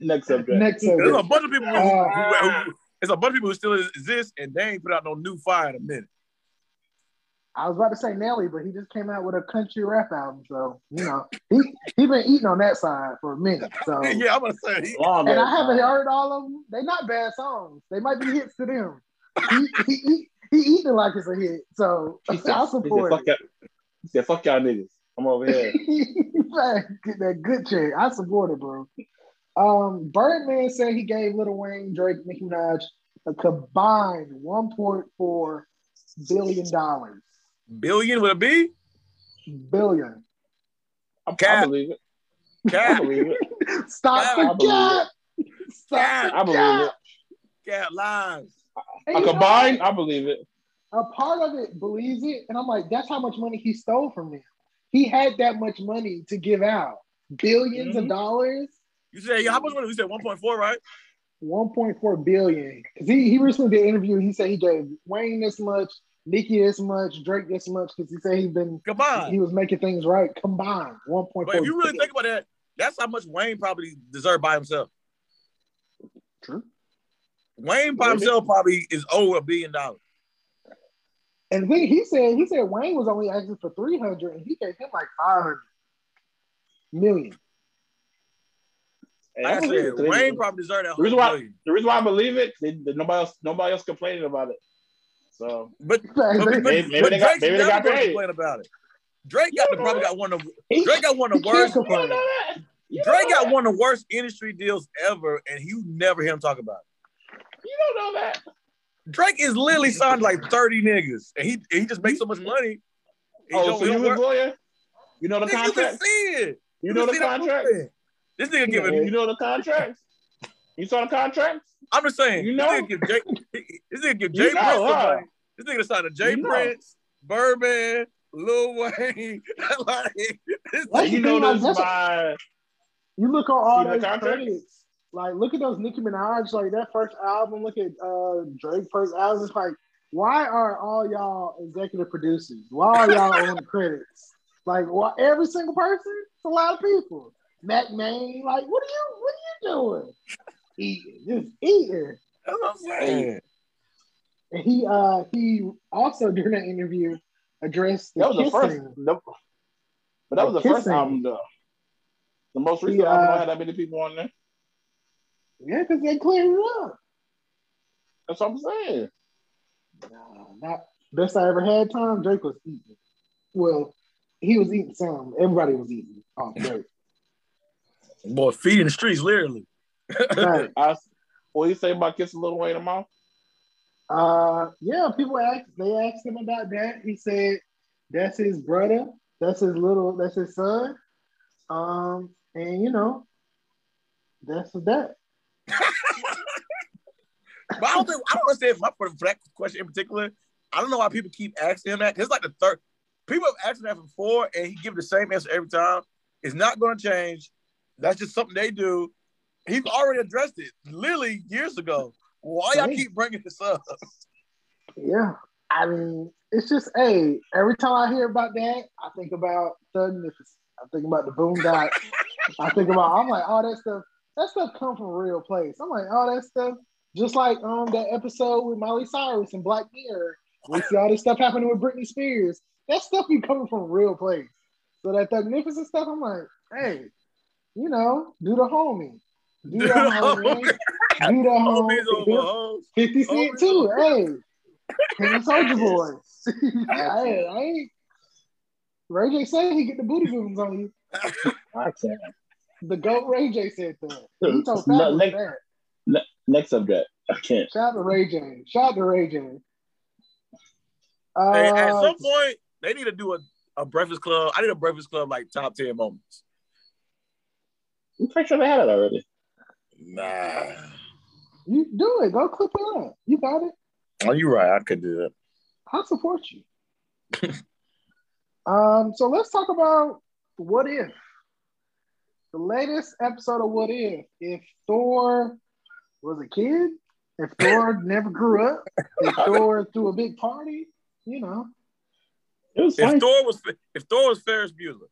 Next subject. Next There's a bunch of people who, Uh, who, who, there's a bunch of people who still exist and they ain't put out no new fire in a minute. I was about to say Nelly, but he just came out with a country rap album, so you know he he been eating on that side for a minute. So yeah, I'm gonna say he, Long and I haven't time. heard all of them. They're not bad songs. They might be hits to them. He he, he, he eating like it's a hit. So He said, I he said, support fuck it. y'all. He said, fuck y'all niggas. I'm over here. Man, Get that good check. I support it, bro. Um, Birdman said he gave Lil Wayne, Drake, Nicki Minaj a combined 1.4 billion dollars. billion with a B. Billion. I, I Cap. believe it. I Cat, believe it. Stop I the believe cap. Stop Cat. the I believe cap. it. cat lines. A you know combined. I believe it. a part of it believes it, and I'm like, that's how much money he stole from them. He had that much money to give out, 1000000000s of Mhm. dollars. You said how much money? We said 1.4, right? 1.4 billion. Because he, he recently did an interview. He said he gave Wayne this much, Nicki this much, Drake this much, because he said he's been Combined. he was making things right combined. 1.4 But if you really billion. think about that, that's how much Wayne probably deserved by himself. True. Wayne by Maybe. himself probably is over a billion dollars. And then he said he said Wayne was only asking for 300 and he gave him like 500 million. Hey, Like I said, it, 'cause they- Wayne probably deserved that The reason why- billion. The reason why I believe it, they, they- nobody else, nobody else complaining about it. So But, Maybe- but, but, Maybe- maybe but they got- maybe they got gonna paid. complain about it. Drake got the, probably got one of he, Drake got one of the worst. you know that. You don't Drake got that. one of the worst industry deals ever, and you never hear him talk about it. You don't know that. Drake is literally signed like 30 niggas, and he he just makes so much money. He Oh, so you don't lawyer? You know the Nigga, you can contract? see it. You can know the contract? This nigga giving. You know the contracts? You saw the contracts? I'm just saying. You this know? nigga give Jay. This nigga give You Jay know, Prince the huh? money. This nigga signed a Jay You know. Prince, Birdman, Lil Wayne. like, this That's you know like, this by You look on all the those credits. Like, look at those Nicki Minaj, like that first album. Look at uh Drake first album. It's like, why are all y'all executive producers? Why are y'all on the credits? Like, why every single person? It's a lot of people. Mack Maine, like, what are you, what are you doing? Eating, just eating. That's what I'm saying. And he, uh, he also during that interview addressed the that was the first the, but that was the The first album though. The most recent The, album uh, don't have that many people on there. Yeah, because they cleared it up. That's what I'm saying. Nah, not best I ever had time. Drake was eating. Well, he was eating some. Everybody was eating off Drake. Boy, feeding the streets, literally. Right. I, what you say about kissing Lil Wayne in the mouth? Uh, yeah, people asked. They asked him about that. He said That's his brother. That's his little. That's his son. Um, and you know, that's that. But I don't think I don't understand my for that question in particular. I don't know why people keep asking him that. It's like the third people have asked him that before, and he give the same answer every time. It's not going to change. That's just something they do. He's already addressed it literally years ago. Why y'all keep bringing this up? Yeah. I mean, it's just hey, every time I hear about that, I think about Thugnificent. I think about the Boondocks. I think about I'm like, oh, that stuff, that stuff come from a real place. I'm like, oh, that stuff, just like um that episode with Miley Cyrus and Black Mirror. We see all this stuff happening with Britney Spears. That stuff be coming from a real place. So that magnificent stuff, I'm like, hey, you know, do the homie. Do the homie. Do the Homies homie. 50 Cent too. Hey, him and Soldier Boy. hey, I ain't. Ray J said he get the booty movements on you. I can't. The goat Ray J said that. He told No, Fabulous next- that. Next subject. I can't. Shout out to Ray J. Shout out to Ray J. Hey, at Uh, some point, they need to do a, a Breakfast Club. I need a Breakfast Club like top 10 moments. I'm pretty sure they had it already. Nah. you do it. Go clip it up. You got it. Oh, you're right. I could do that. I support you. um, so let's talk about what if. The latest episode of What If. If Thor was a kid, if Thor never grew up, if Thor threw a big party, you know. It was If fine. Thor was if Thor was Ferris Bueller,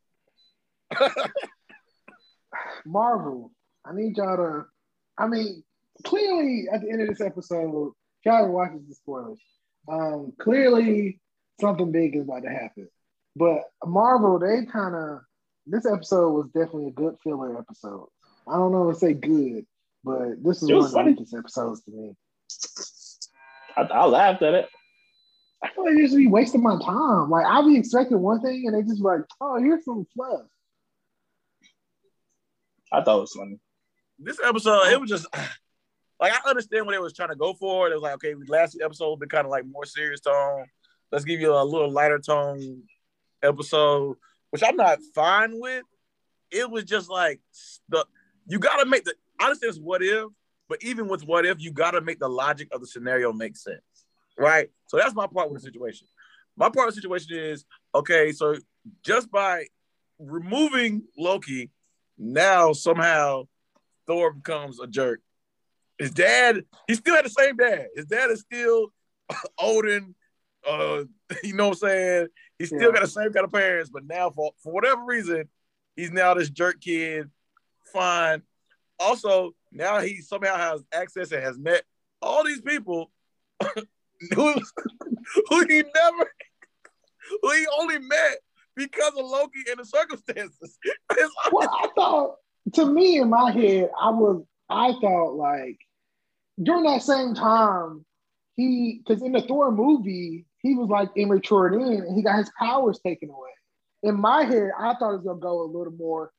Marvel, I need y'all to. I mean, clearly at the end of this episode, y'all watches the spoilers. Um, clearly something big is about to happen. But Marvel, they kind of this episode was definitely a good filler episode. I don't know if say good, but this is It one was of the funny. weakest episodes to me. I, I laughed at it. I feel like they just be wasting my time. Like I'll be expecting one thing and they just be like, oh, here's some fluff. I thought it was funny. this episode it was just like I understand what they was trying to go for. It was like okay, last episode been kind of like more serious tone. Let's give you a little lighter tone episode, which I'm not fine with. It was just like the you got to make the honestly it's what if, but even with what if, you got to make the logic of the scenario make sense, right? So that's my part with the situation. My part of the situation is okay. So just by removing Loki, now somehow Thor becomes a jerk. His dad, he still had the same dad. His dad is still Odin. Uh, you know what I'm saying? He still Yeah. got the same kind of parents, but now for, for whatever reason, he's now this jerk kid. Fine. Also, now he somehow has access and has met all these people who, who he never, who he only met because of Loki and the circumstances. Well, I thought to me in my head, I was I thought like during that same time, he because in the Thor movie, he was like immature then and he got his powers taken away. In my head, I thought it was gonna go a little more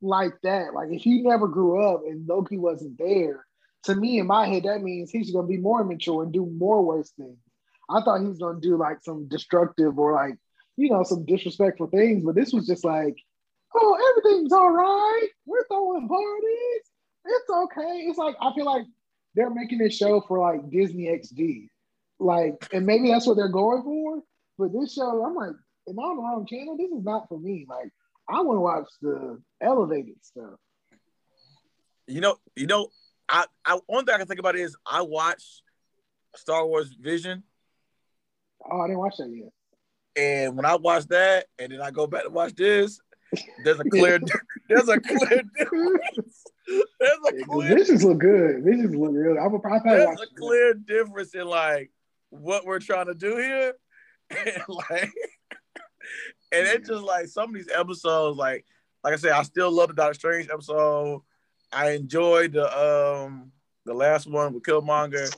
like that. Like if he never grew up and Loki wasn't there, to me in my head, that means he's gonna be more immature and do more worse things. I thought he was gonna do like some destructive or like, you know, some disrespectful things, but this was just like oh, everything's all right. We're throwing parties. It's okay. It's like I feel like they're making this show for like Disney XD, like, and maybe that's what they're going for. But this show, I'm like, am I on the wrong channel? This is not for me. Like, I want to watch the elevated stuff. You know, you know, I, I one thing I can think about is I watched Star Wars Vision, Oh, I didn't watch that yet. and when I watch that, and then I go back to watch this, there's a clear, there's a clear difference. There's a clear, Visions look good. Visions look real. I'm a probably there's a clear difference in like what we're trying to do here, and like, and it's just like some of these episodes, like, like I said, I still love the Doctor Strange episode. I enjoyed the um the last one with Killmonger,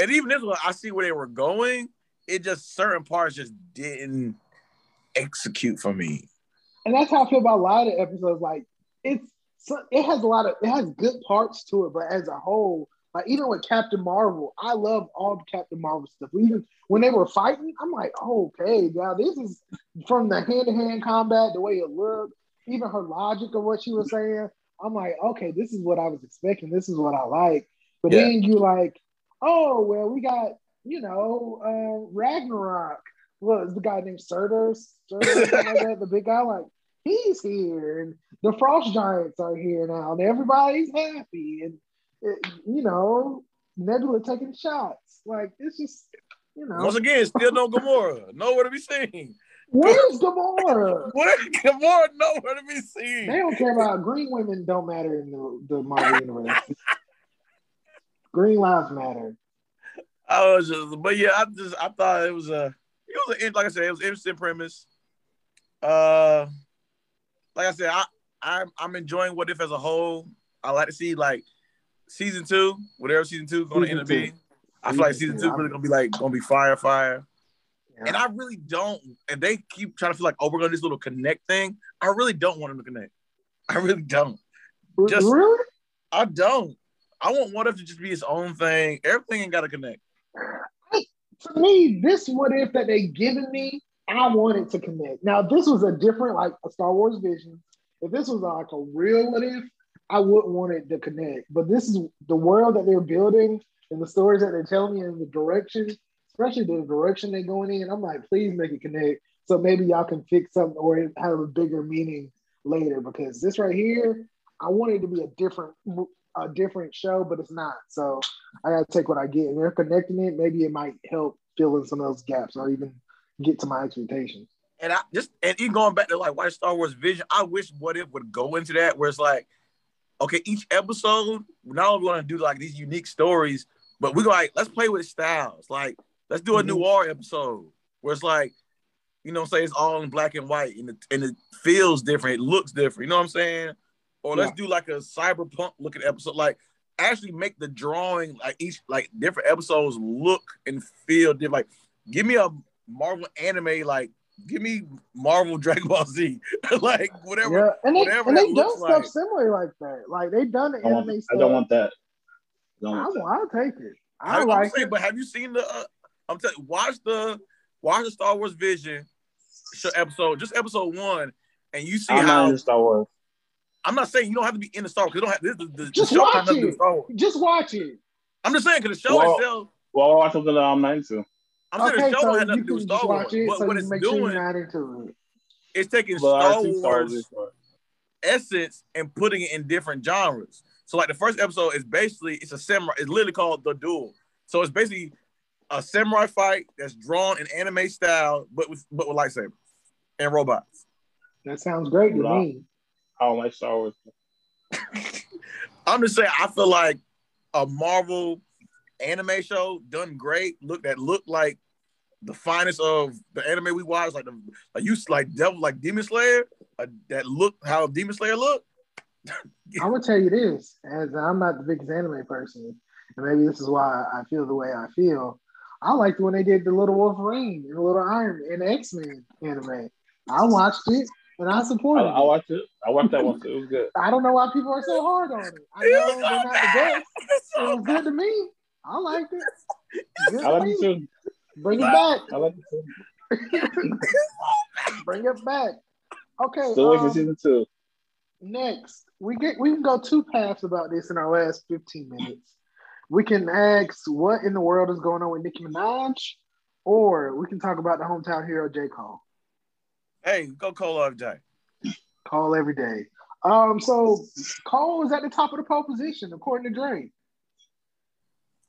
and even this one, I see where they were going. It just certain parts just didn't execute for me. and that's how I feel about a lot of episodes. Like it's so- it has a lot of it has good parts to it, but as a whole, Like even with Captain Marvel, I love all the Captain Marvel stuff. Even when they were fighting, I'm like, okay, now this is from the hand to hand combat, the way it looked, even her logic of what she was saying. I'm like, okay, this is what I was expecting. This is what I like. But Yeah. then you like, oh well, we got you know uh, Ragnarok. What is the guy named Surtur? Surtur, like. The big guy, like he's here, and the Frost Giants are here now, and everybody's happy, and it, you know Nebula taking shots. Like it's just you know Once again, still no Gamora. Nowhere to be seen. where's Gamora? What Gamora nowhere to be seen. They don't care about green women. Don't matter in the, the Marvel universe. green lives matter. I was just, but yeah, I just I thought it was a it was a like I said, it was an interesting premise. Uh, like I said, I I'm I'm enjoying What If as a whole. I like to see like season two, whatever season two is going to Season end up being. I feel like Season two, really gonna be like gonna be fire, fire. And I really don't. And they keep trying to feel like, oh, we're gonna do this little connect thing. I really don't want them to connect. I really don't. just- really? I don't. I want What If to just be its own thing. Everything ain't got to connect. to me, this what if that they given me, I wanted to connect. Now, this was a different, like a Star Wars vision, if this was like a real what if, I wouldn't want it to connect. But this is the world that they're building and the stories that they're telling me and the direction, especially the direction they're going in. I'm like, please make it connect. So maybe y'all can fix something or have a bigger meaning later. Because this right here, I want it to be a different a different show, but it's not. So I gotta take what I get, and they're connecting it. Maybe it might help fill in some of those gaps, or even get to my expectations. And I just and even going back to like why Star Wars Vision, I wish What If would go into that where it's like, okay, each episode, we're not only going to do like these unique stories, but we're like, let's play with styles. Like, let's do a Mhm. noir episode where it's like, you know what I'm saying, it's all in black and white and it, and it feels different, it looks different, you know what I'm saying? Or let's do like a cyberpunk looking episode, like actually make the drawing like each like different episodes look and feel different. Like, give me a Marvel anime, like give me Marvel Dragon Ball Z, like whatever. Yeah, and they whatever and they done looks stuff like. similar like that. Like they done the I, want, anime I don't want that. I don't I want that. will, I'll take it. I I, am like saying, it. but have you seen the? Uh, I'm telling you, watch the watch the Star Wars Vision show episode, just episode one, and you see I'm not how. into Star Wars. I'm not saying you don't have to be in the Star Wars. 'cause You don't have this. The, the, Just the show watch to it. Just watch it. I'm just saying because the show Well, itself. Well, I watch something that I'm not into. I'm saying okay, the show so don't nothing to do with Star Wars. it. But so what it's make sure doing you're not into it. is taking Star Star Wars. Wars essence and putting it in different genres. So like the first episode is basically it's a samurai. It's literally called the duel. So it's basically a samurai fight that's drawn in anime style, but with but with lightsabers and robots. That sounds great to Wow. me. I don't like Star Wars. I'm just saying I feel like a Marvel anime show done great. Look that looked like the finest of the anime we watched, like the like you like Devil like Demon Slayer, uh, that look how Demon Slayer look. I'm gonna tell you this, as I'm not the biggest anime person, and maybe this is why I feel the way I feel. I liked when they did the Little Wolverine and the Little Iron and X Men anime. I watched it and I I, supported I it. watched it. I watched that one too. It was good. I don't know why people are so hard on it. I It know was they're so not the best. It's It so was good to me. I like it. Good I like it too. Bring it back. I like it too. Bring it back. Okay. Still waiting for um, season two. Next, we get we can go two paths about this in our last 15 minutes. We can ask what in the world is going on with Nicki Minaj, or we can talk about the hometown hero J. Cole. Hey, go Cole of Day. Cole every day. Um, so Cole is at the top of the pole position according to Drake.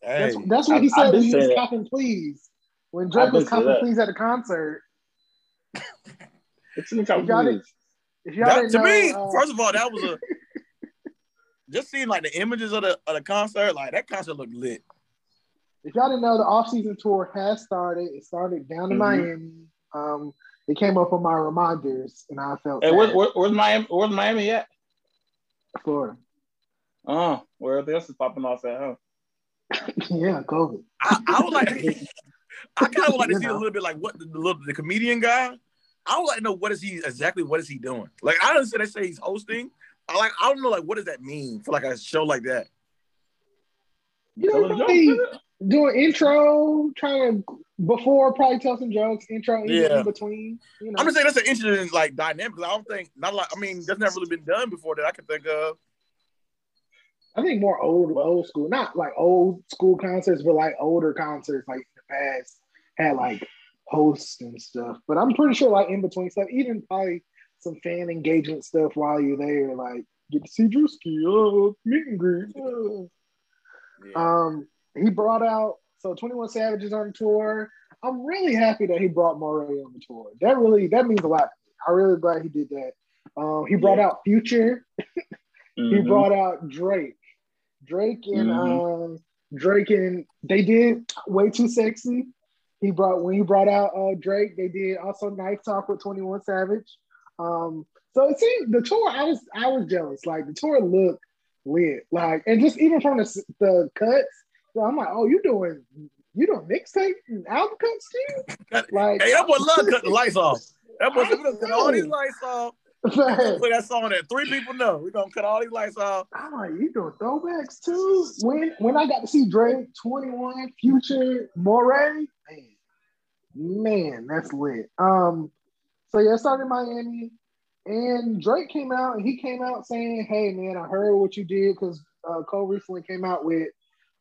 Hey, That's, that's what he I- I said when did he was that. copping please. When Drake was say copping please at a concert. It's in the top Y'all. If y'all that, to know, me, uh, first of all, that was a just seeing like the images of the of the concert, like that concert looked lit. if y'all didn't know, the off-season tour has started. It started down in Mhm. Miami. Um, it came up on my reminders, and I felt Hey, sad. where, where, where's Miami? Where's Miami at? Florida. Oh, where everything else is popping off at home. yeah, COVID. I, I would like, I kind of would like to You see a little bit like what the, the little the comedian guy. I would like to know what is he exactly what is he doing? Like I don't say they say he's hosting. I like I don't know like what does that mean for like a show like that. You know, Tell a joke, probably doing intro, trying to before probably tell some jokes, intro in, Yeah. in between. You know, I'm just saying that's an interesting like dynamic because I don't think not like I mean that's never really been done before that I can think of. I think more old old school, not like old school concerts, but like older concerts like in the past had like hosts and stuff. But I'm pretty sure like in between stuff, even probably some fan engagement stuff while you're there, like get to see Drewski, oh, meet and greet. oh. Um, he brought out so 21 Savage is on tour. I'm really happy that he brought Morray on the tour. That really that means a lot. to me. I'm really glad he did that. Um, he brought Yeah. out Future. He Mhm. brought out Drake. Drake and Mhm. um Drake and they did way too sexy. He brought when he brought out uh Drake, they did also Knife Talk with 21 Savage. Um so it seemed the tour I was I was jealous. Like the tour looked lit. Like and just even from the the cuts, so I'm like, oh, you doing you doing mixtape and album cuts too? Like Hey, that boy love cutting the lights off. That boy said, we gonna cut all these lights off. Play that song that three people know. We're gonna cut all these lights off. I'm like, you doing throwbacks too? When when I got to see Drake, 21, Future, Morray, man, man, that's lit. Um, so yeah, I started in Miami, and Drake came out, and he came out saying, "Hey, man, I heard what you did because uh, Cole recently came out with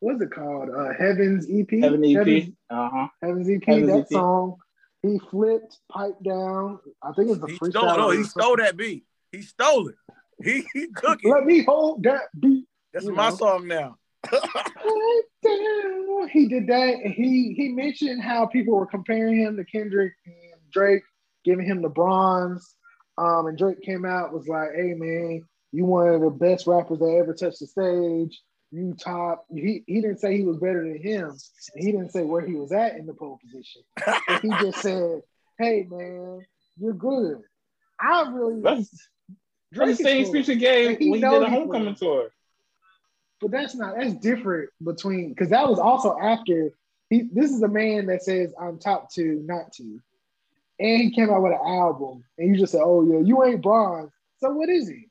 what's it called? Uh, Heaven's EP. Heaven EP. Heaven's, Uh huh. Heaven's EP. Heaven's that EP. song. He flipped pipe down. I think it's the He freestyle. stole no, he stole that beat. He stole it. He he took it. Let me hold that beat. That's you my know. song now. He did that. He he mentioned how people were comparing him to Kendrick and Drake, giving him the bronze. Um, and Drake came out was like, "Hey man, you one of the best rappers that ever touched the stage. You top." He he didn't say he was better than him. He didn't say where he was at in the pole position. But he just said, "Hey man, you're good." I really That's, that's the same speech he gave he when he did a homecoming will. tour. But that's not that's different between because that was also after he this is a man that says I'm top two, not two. And he came out with an album and you just said, Oh yeah, you ain't bronze. So what is he?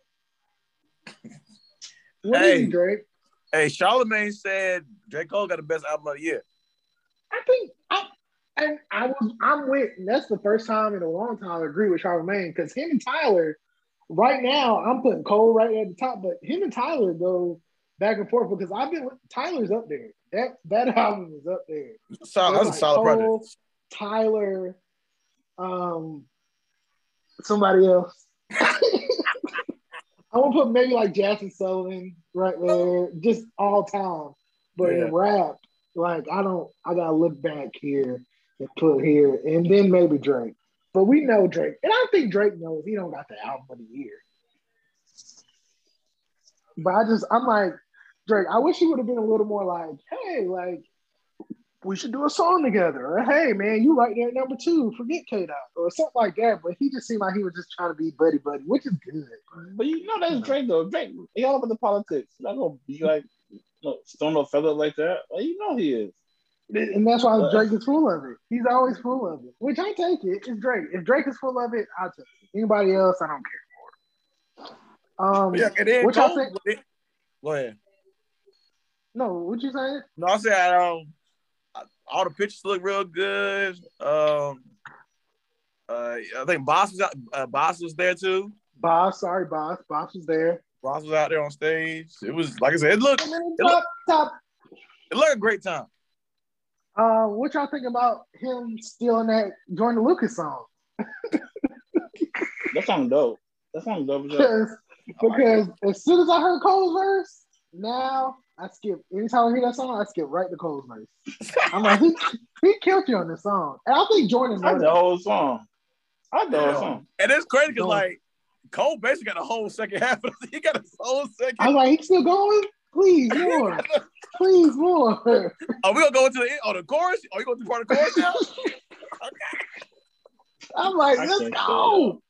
What is Hey. he, Drake? Hey, Charlamagne said J. Cole got the best album of the year. I think I and I was I'm with that's the first time in a long time I agree with Charlamagne because him and Tyler right now I'm putting Cole right at the top, but him and Tyler go back and forth because I've been Tyler's up there. That that album is up there. So, that's a Like solid project. Tyler, um, somebody else. I want to put maybe like Jazmine Sullivan right there, just all time. But Yeah. in rap, like I don't, I gotta look back here and put here, and then maybe Drake. But we know Drake, and I think Drake knows he don't got the album of the year. But I just, I'm like Drake. I wish he would have been a little more like, hey, like we should do a song together. Or hey, man, you right there at number two. Forget K Dot or something like that. But he just seemed like he was just trying to be buddy buddy, which is good. But you know that's Drake though. Drake, he all about the politics. He's not gonna be like no stone no feather like that. Like, you know he is. And that's why Uh. Drake is full of it. He's always full of it, which I take it. It's Drake. If Drake is full of it, I'll take it. Anybody else, I don't care for. Um, Yeah, and then Which I Cole, think- Go ahead. no, what you saying? No, I said um, all the pictures look real good. Um, uh, I think Boss was out, uh, Boss was there too. Boss, sorry, boss. Boss was there. Boss was out there on stage. It was like I said, it looked And then It top, top. it looked a great time. Uh, what y'all think about him stealing that Jordan Lucas song? That song dope. That song dope. as hell. Because because as soon as I heard Cole's verse, now I skip. Anytime I hear that song, I skip right to Cole's verse. I'm like, he, he killed you on this song. And I think Jordan I knows the whole song. I the whole song. And it's crazy because like Cole basically got the whole second half. Of the, he got a whole second. I'm like, he's still going? Please, more. Please, more. Are we gonna go into the oh the chorus? Are you going to part of the chorus now? okay. I'm like, I let's go.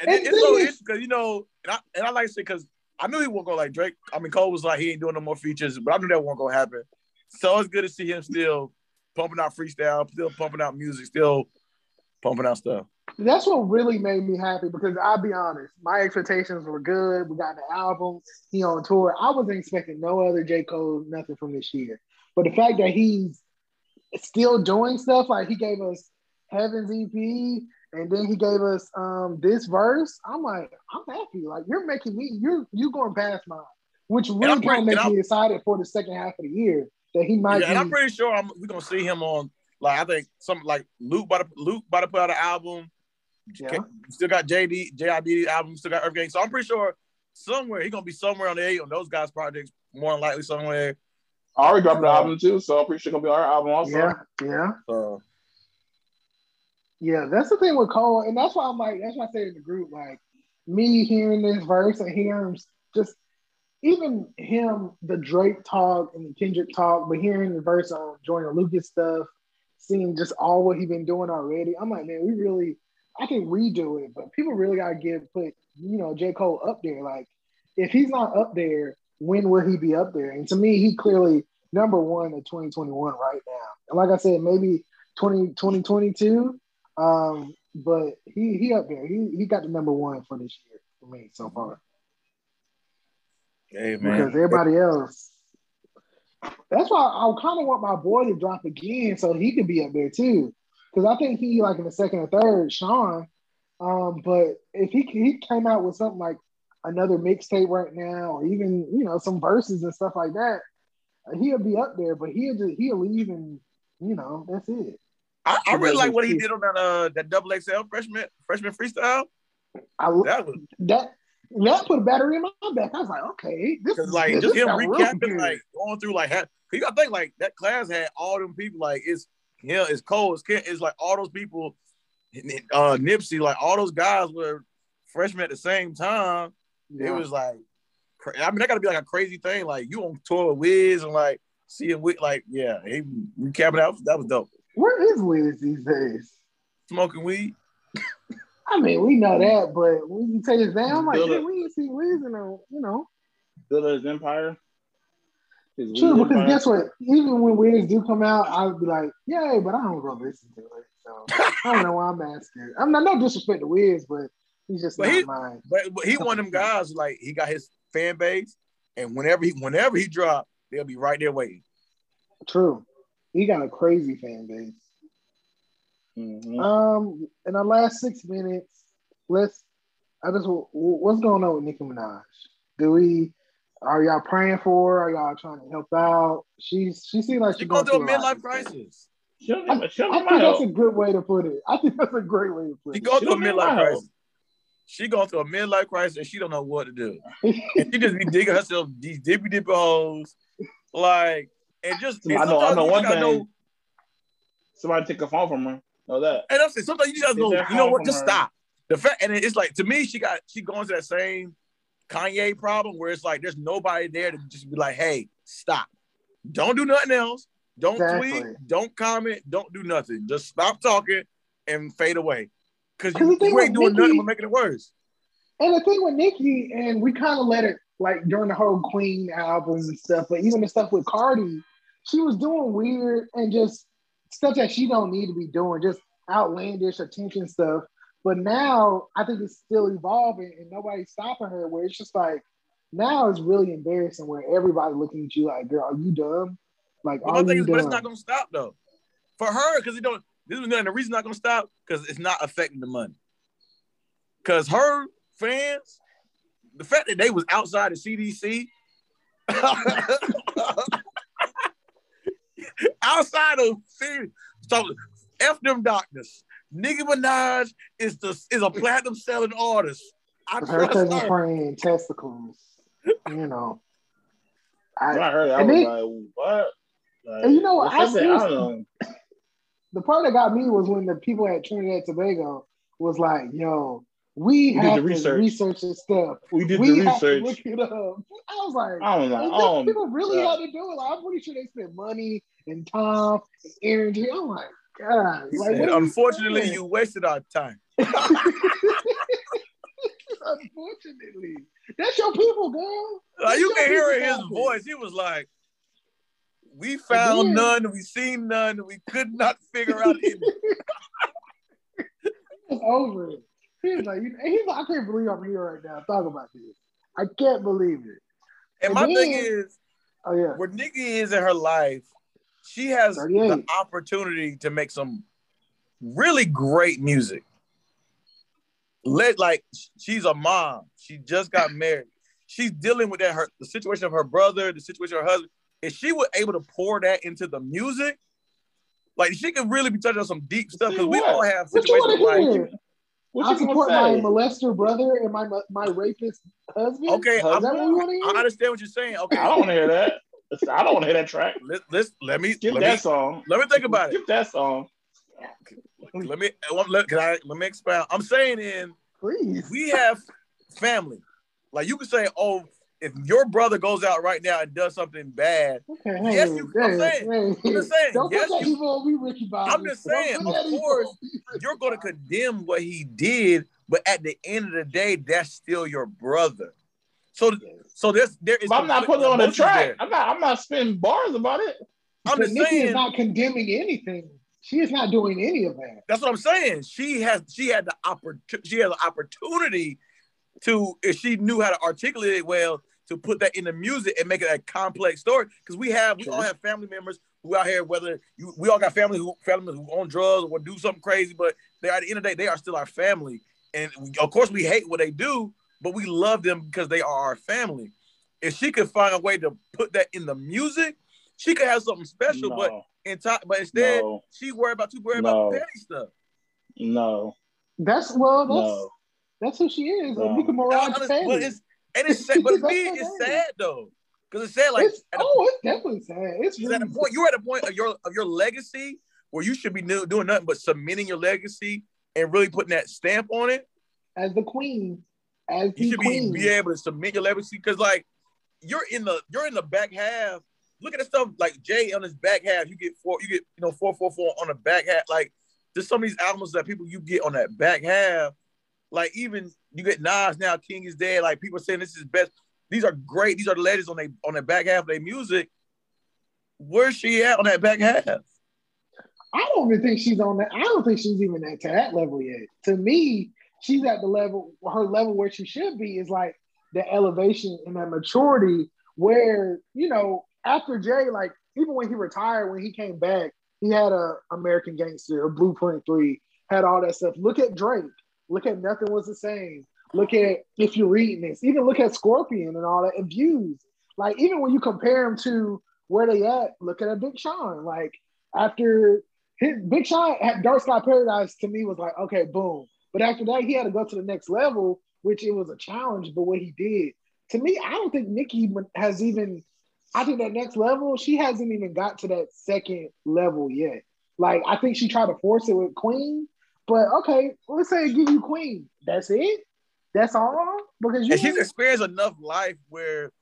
And it, it's so then- interesting because you know, and I and I like to say because I knew he won't go like Drake. I mean, Cole was like he ain't doing no more features, but I knew that won't gonna happen. So it's good to see him still pumping out freestyle, still pumping out music, still pumping out stuff. That's what really made me happy because I'll be honest, my expectations were good. We got the album, he on tour. I wasn't expecting no other J. Cole, nothing from this year. But the fact that he's still doing stuff, like he gave us Heaven's EP, and then he gave us um this verse. I'm like, I'm happy. Like you're making me, you're you going past mine, which really kind of makes me excited for the second half of the year that he might. Yeah, and I'm pretty sure I'm, we're gonna see him on. Like I think some like Lute about to Lute about to put out an album. Yeah. Still got JD JID album. Still got everything. So I'm pretty sure somewhere he's gonna be somewhere on the eight on those guys' projects. More than likely somewhere. Ari dropped an album too, so I'm pretty sure gonna be our album also. Yeah, yeah. So Yeah, that's the thing with Cole, and that's why I'm like, that's why I say in the group, like me hearing this verse and hearing just even him, the Drake talk and the Kendrick talk, but hearing the verse on Jordan Lucas stuff, seeing just all what he been doing already, I'm like, man, we really, I can redo it, but people really gotta give put, you know, J Cole up there. Like, if he's not up there, when will he be up there? And to me, he clearly number one in 2021 right now. And like I said, maybe 20, 2022. Um, but he he up there. He he got the number one for this year for me so far. hey man. Because everybody else. That's why I kind of want my boy to drop again so he could be up there too. Because I think he like in the second or third, Sean. Um, but if he he came out with something like another mixtape right now, or even you know some verses and stuff like that, he'll be up there. But he'll just he'll leave and you know that's it. I, I really like what he did on that uh that double XL freshman freshman freestyle. I That was that that put a battery in my back. I was like, okay, this is like just him recapping, like going through like, you gotta think like that class had all them people. Like it's yeah, it's Cole, it's Kent, it's like all those people. Uh, Nipsey, like all those guys were freshmen at the same time. Yeah. It was like, I mean, that gotta be like a crazy thing. Like you on tour with Wiz and like seeing with like yeah, he recapping out. That was dope. Where is Wiz these days? Smoking weed. I mean, we know that, but when you take his name, I'm like, yeah, we didn't see Wiz in a, you know. Build his empire. His True, because empire. guess what? Even when Wiz do come out, I would be like, yay, but I don't go listen to it. So I don't know why I'm asking. I'm not no disrespect to Wiz, but he's just But not he- mine. But, but he one of them guys like he got his fan base, and whenever he whenever he drop, they'll be right there waiting. True. He got a crazy fan base. Mhm. Um, in our last six minutes, let's. I just what's going on with Nicki Minaj? Do we? Are y'all praying for? her? Are y'all trying to help out? She's she seems like She she's going through a lot. midlife crisis. She don't I, she don't I think that's a good way to put it. I think that's a great way to put She it. going She through a don't midlife crisis. She going through a midlife crisis and she don't know what to do. And she just be digging herself these dippy dippy holes, like and just. And I know- I know one gotta thing. Somebody take a phone from her. Know that. And I'm saying sometimes you just Take go, that you know what? from Just her. stop. The fact, and it's like to me, she got she going to that same Kanye problem where it's like there's nobody there to just be like, hey, stop. Don't do nothing else. Don't Exactly. tweet. Don't comment. Don't do nothing. Just stop talking and fade away. Because you, the you ain't with doing nothing but making it worse. And the thing with Nicki, and we kind of let it like during the whole Queen albums and stuff, but even the stuff with Cardi, she was doing weird and just stuff that she don't need to be doing, just outlandish attention stuff. But now I think it's still evolving and nobody's stopping her. Where it's just like now it's really embarrassing where everybody looking at you like, girl, are you dumb? Like, But are you is, but it's not gonna stop though. For her, because it don't. This is the reason not gonna stop because it's not affecting the money. Because her fans, the fact that they was outside the CDC, outside of CDC, so f them doctors. Nicki Minaj is the is a platinum selling artist. I her trust cousin her. praying testicles, you know. When I, I heard that, I was they- like, what? Like, And you know what? what's I that? I don't know. the part that got me was when the people at Trinidad and Tobago was like, yo, we, did the research. research this stuff. We did we the research. look it up. I was like, I don't know. "Is I don't, people really had to do it. Like, I'm pretty sure they spent money and time and energy. I'm like, God. Like, said, what you Unfortunately, you wasted our time. Unfortunately. That's your people, girl. Like, you can hear in his voice. He was like, "We found then- none. We seen none. We could not figure out any." It's over it. He was like, he's like, I can't believe I'm here right now. Talk about this. I can't believe it. And And my thing is, Oh yeah. where Nicki is in her life, she has the opportunity to make some really great music. Let like she's a mom. She just got married. She's dealing with that her the situation of her brother, the situation of her husband. If she were able to pour that into the music, like she could really be touching on some deep stuff because we all have situations like? What I you support gonna my molester brother and my my rapist husband. okay, is I'm, that what you want to I understand what you're saying. Okay, I don't want to hear that. I don't want to hear that track. let, let's let me Skip let that me, song. let me think about it. Skip that song. Let me oh, let, can I, let me expound. I'm saying in Please. we have family. Like you can say, oh, if your brother goes out right now and does something bad, Okay, Yes, hey, you- I'm saying- hey, I'm just saying, Don't yes, put you- evil on me, Ricky Bobby. I'm just saying, of course, on me, Ricky you're going to condemn what he did, but at the end of the day, that's still your brother. So, so there's there is. I'm not putting it on the conflicting track. there. I'm not. I'm not spitting bars about it. I'm But just Nicki saying. is not condemning anything. She is not doing any of that. That's what I'm saying. She has she had the opportunity. She has an opportunity to if she knew how to articulate it well to put that in the music and make it a complex story. Because we have we all have family members who out here whether you we all got family who family who on drugs or do something crazy, but they at the end of the day they are still our family. And we, of course we hate what they do, but we love them because they are our family. If she could find a way to put that in the music, she could have something special. no, But in time, but instead no, she worried about too worried No. about the petty stuff. no, That's well, that's no. that's who she is. No. Nika I Mirage understand, Petty. but it's and it's sad, but me, it's sad though, because it's sad. Like It's- oh, it's definitely sad. It's it's at a point you're at a point of your of your legacy where you should be do- doing nothing but submitting your legacy and really putting that stamp on it. as the queen, as You should be, queen. be able to submit your legacy because like you're in the you're in the back half. Look at the stuff like Jay on his back half. You get four, you get you know four four four on the back half. Like there's some of these albums that people you get on that back half. Like even you get Nas now, King is dead. Like people saying this is best. These are great. These are the legends on they on the back half of their music. Where's she at on that back half? I don't even think she's on that. I don't think she's even at to that level yet. To me, she's at the level, her level where she should be is like the elevation and that maturity where, you know, after Jay, like even when he retired, when he came back, he had a American Gangster, a Blueprint 3, had all that stuff. Look at Drake. Look at Nothing Was the Same. Look at If You're Reading This. Even look at Scorpion and all that and Views. Like even when you compare them to where they at, look at Big Sean. Like after his Big Sean had Dark Sky Paradise to me was like, okay, boom. But after that, he had to go to the next level, which it was a challenge, but what he did. To me, I don't think Nicki has even, I think that next level, she hasn't even got to that second level yet. Like, I think she tried to force it with Queen, but okay, let's say give you Queen. That's it? That's all? Because you she's experienced enough life where,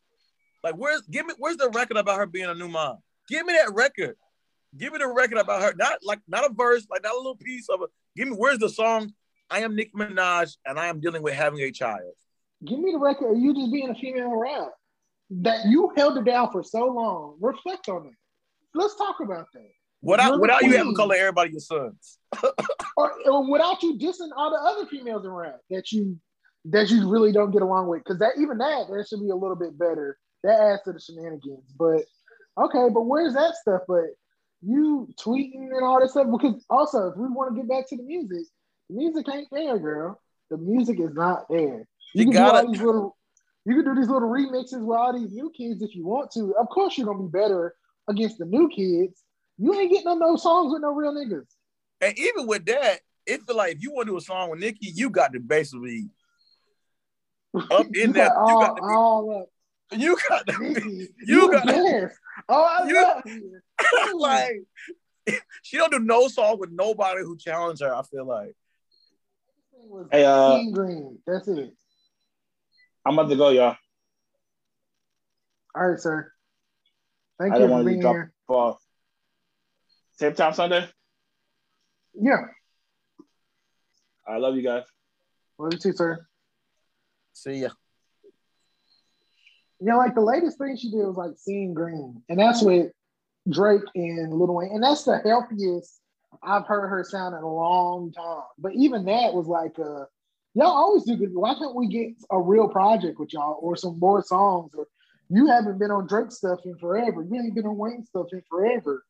like, where's give me where's the record about her being a new mom? Give me that record. Give me the record about her. Not like not a verse, like not a little piece of it. Give me where's the song? I am Nicki Minaj and I am dealing with having a child. give me the record of you just being a female rap. That you held it down for so long. Reflect on it. Let's talk about that. Without without you having calling everybody your sons. or, or without you dissing all the other females around that you that you really don't get along with. Because that even that that should be a little bit better. That adds to the shenanigans. But okay, but where's that stuff? But you tweeting and all that stuff. Because also, if we want to get back to the music, the music ain't there, girl. The music is not there. You You, can gotta- do all these little. You can do these little remixes with all these new kids if you want to. Of course, you're gonna be better against the new kids. You ain't getting on those songs with no real niggas. And even with that, it feel like if you want to do a song with Nicki, you got to basically up in you that. got You all, got to all up. be, you got to be You you got- got Oh, I You- love you. like she don't do no song with nobody who challenge her. I feel like Hey, uh, Green. That's it. I'm about to go, y'all. All right, sir. Thank I you for want to being drop here. off. Same time Sunday. Yeah. I love you guys. Love you too, sir. see ya. You know, like the latest thing she did was like seeing green, and that's with Drake and Lil Wayne, and that's the healthiest I've heard her sound in a long time. But even that was like, uh, y'all always do good. Why can't we get a real project with y'all or some more songs? Or you haven't been on Drake stuff in forever. You ain't been on Wayne stuff in forever.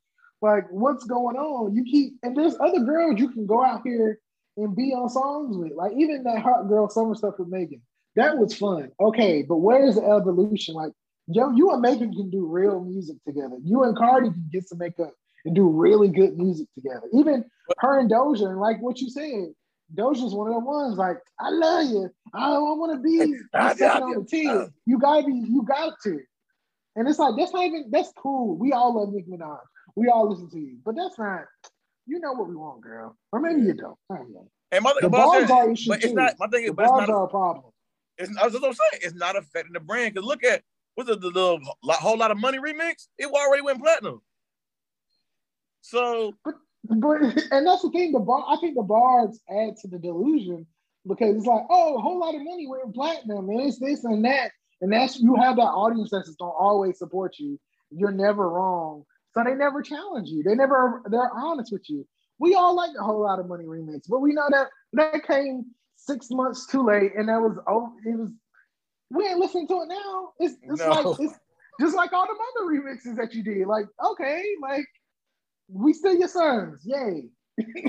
Like, what's going on? You keep and there's other girls you can go out here and be on songs with. Like even that hot girl summer stuff with Megan. That was fun. Okay, but where's the evolution? Like, yo, you and Megan can do real music together. You and Cardi can get some makeup and do really good music together. Even her and Doja, and like what you said, Doja's one of the ones like, I love you. I don't want to be second on the team. You gotta be, you got to. And it's like that's not even that's cool. We all love Nicki Minaj. We all listen to you, but that's not. You know what we want, girl, or maybe you don't. I don't know. And my, The but bars are issue but it's not my thing. is, The But it's bars not. are a problem. It's, that's what I'm saying. It's not affecting the brand. Cause look at what's the, the little whole lot of money remix. It already went platinum. So But and that's the thing. The bar, I think the bars add to the delusion because it's like, oh, a whole lot of money went platinum, and it's this and that, and that's you have that audience that's just gonna always support you. You're never wrong, so they never challenge you. They never they're honest with you. We all like a whole lot of money remix, but we know that that came six months too late, and that was oh, it was. We ain't listening to it now. It's it's No. like it's just like all the other remixes that you did. Like okay, like we still your sons, yay.